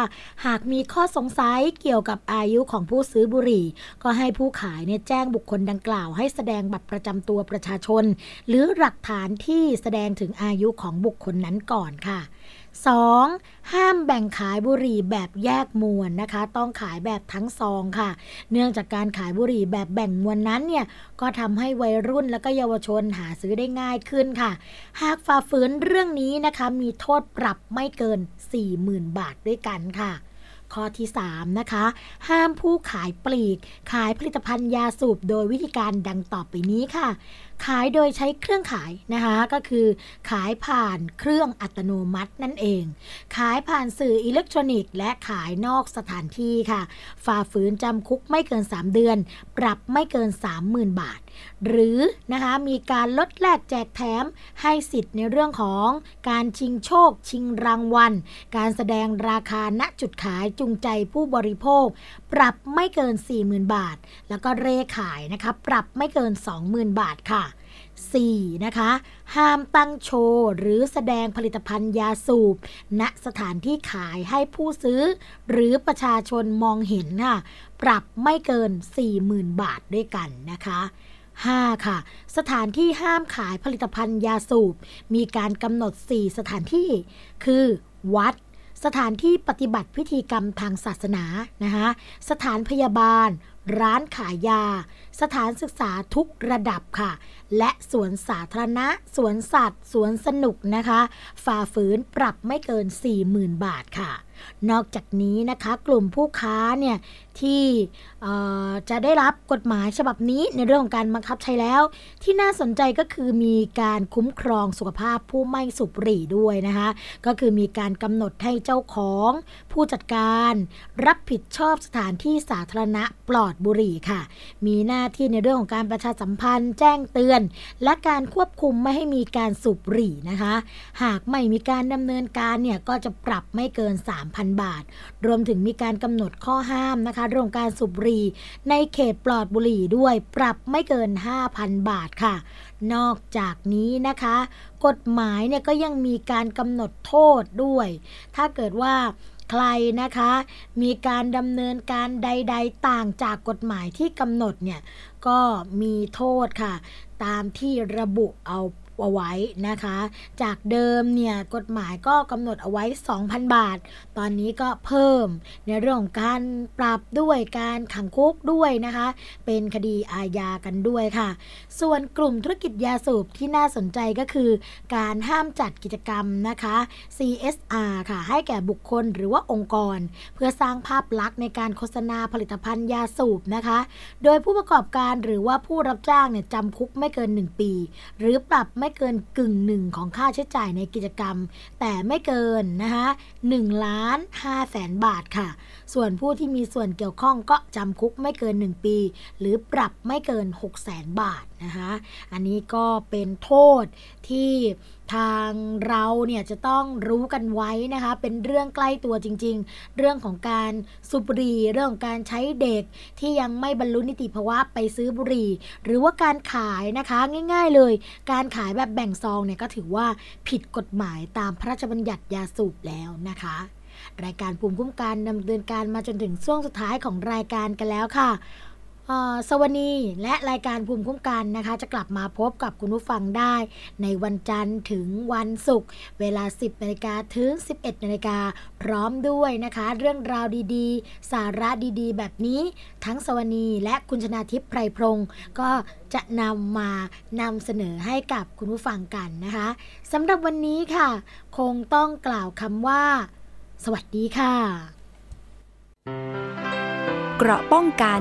หากมีข้อสงสัยเกี่ยวกับอายุของผู้ซื้อบุหรี่ ก็ให้ผู้ขายเนี่ยแจ้งบุคคลดังกล่าว ให้แสดงบัตรประจำตัวประชาชน หรือหลักฐานที่แสดงถึงอายุของบุคคลนั้นก่อนค่ะ 2. ห้ามแบ่งขายบุหรี่แบบแยกมวลนะคะ ต้องขายแบบทั้งซองค่ะ เนื่องจากการขายบุหรี่แบบแบ่งมวลนั้นเนี่ยก็ทำให้วัยรุ่นและก็เยาวชนหาซื้อได้ง่ายขึ้นค่ะ หากฝ่าฝืนเรื่องนี้นะคะ มีโทษปรับไม่เกิน 40,000 บาทด้วยกันค่ะข้อที่ 3 นะคะ ห้ามผู้ขายปลีก ขายผลิตภัณฑ์ยาสูบโดยวิธีการดังต่อไปนี้ค่ะ ขายโดยใช้เครื่องขายนะคะก็คือขายผ่านเครื่องอัตโนมัตินั่นเอง ขายผ่านสื่ออิเล็กทรอนิกส์ และขายนอกสถานที่ค่ะ ฝ่าฝืนจำคุกไม่เกิน 3 เดือน ปรับไม่เกิน 30,000 บาท หรือนะคะมีการลดแลกแจกแถมให้สิทธิ์ในเรื่องของการชิงโชค ชิงรางวัล การแสดงราคาณจุดขายจูงใจผู้บริโภค ปรับไม่เกิน 40,000 บาท แล้วก็เร่ขายนะคะปรับไม่เกิน 20,000 บาทค่ะ 4. นะคะ ห้ามตั้งโชว์หรือแสดงผลิตภัณฑ์ยาสูบ ณสถานที่ขายให้ผู้ซื้อ หรือประชาชนมองเห็นค่ะ ปรับไม่เกิน 40,000 บาทด้วยกันนะคะ 5. ค่ะ สถานที่ห้ามขายผลิตภัณฑ์ยาสูบ มีการกำหนด 4 สถานที่ คือ วัด สถานที่ปฏิบัติพิธีกรรมทางศาสนานะคะสถานพยาบาล ร้านขายยา สถานศึกษาทุกระดับค่ะ และสวนสาธารณะ สวนสัตว์ สวนสนุกนะคะ ฝ่าฝืนปรับไม่เกิน 40,000 บาทค่ะ นอกจากนี้นะคะกลุ่มผู้ค้าเนี่ยที่จะได้รับกฎหมายฉบับนี้ในเรื่องของการบังคับใช้แล้ว ที่น่าสนใจก็คือมีการคุ้มครองสุขภาพผู้ไม่สูบบุหรี่ด้วยนะคะก็คือมีการกำหนดให้เจ้าของผู้จัดการ รับผิดชอบสถานที่สาธารณะปลอดบุหรี่ค่ะ มีหน้าที่ในเรื่องของการประชาสัมพันธ์ แจ้งเตือน และการควบคุมไม่ให้มีการสูบบุหรี่นะคะ หากไม่มีการดำเนินการเนี่ยก็จะปรับไม่เกิน3,000 บาท รวมถึงมีการกำหนดข้อห้ามนะคะเรื่องการสูบบุหรี่ในเขตปลอดบุหรี่ด้วยปรับไม่เกิน 5,000 บาทค่ะ นอกจากนี้นะคะ กฎหมายเนี่ยก็ยังมีการกำหนดโทษด้วย ถ้าเกิดว่าใครนะคะ มีการดำเนินการใด ๆ ต่างจากกฎหมายที่กำหนดเนี่ยก็มีโทษค่ะ ตามที่ระบุเอา เอาไว้นะคะ จากเดิมเนี่ยกฎหมายก็กำหนดเอาไว้ 2,000 บาท ตอนนี้ก็เพิ่มในเรื่องของการปรับด้วยการขังคุกด้วยนะคะ เป็นคดีอาญากันด้วยค่ะ ส่วนกลุ่มธุรกิจยาสูบที่น่าสนใจก็คือ การห้ามจัดกิจกรรมนะคะ CSR ค่ะ ให้แก่บุคคลหรือว่าองค์กร เพื่อสร้างภาพลักษณ์ในการโฆษณาผลิตภัณฑ์ยาสูบนะคะ โดยผู้ประกอบการหรือว่าผู้รับจ้างเนี่ยจำคุกไม่เกิน 1 ปี หรือปรับไไม่เกินกึ่งหนึ่งของค่าใช้จ่ายในกิจกรรม แต่ไม่เกินนะคะ1ล้าน5แสนบาทค่ะ ส่วนผู้ที่มีส่วนเกี่ยวข้องก็จำคุกไม่เกิน 1 ปี หรือปรับไม่เกิน6แสนบาทนะคะ อันนี้ก็เป็นโทษที่ ทางเราเนี่ยจะต้องรู้กันไว้นะคะ เป็นเรื่องใกล้ตัวจริง ๆ เรื่องของการสูบบุหรี่ เรื่องของการใช้เด็กที่ยังไม่บรรลุนิติภาวะไปซื้อบุหรี่ หรือว่าการขายนะคะง่าย ๆเลย การขายแบบแบ่งซองเนี่ยก็ถือว่าผิดกฎหมายตามพระราชบัญญัติยาสูบแล้วนะคะรายการภูมิคุ้มกันดำเนินการมาจนถึงช่วงสุดท้ายของรายการกันแล้วค่ะ สวนีและรายการภูมิคุ้มกันนะคะ จะกลับมาพบกับคุณผู้ฟังได้ ในวันจันทร์ถึงวันศุกร์เวลา 10นาฬิกาถึง 11นาฬิกาพร้อมด้วยนะคะ เรื่องราวดีๆ สาระดีๆ แบบนี้ ทั้งสวนีและคุณชนาทิพย์ไพรพรงศ์ก็จะนำมานำเสนอให้กับคุณผู้ฟังกันนะคะสำหรับวันนี้ค่ะ คงต้องกล่าวคำว่า สวัสดีค่ะ เกราะป้องกัน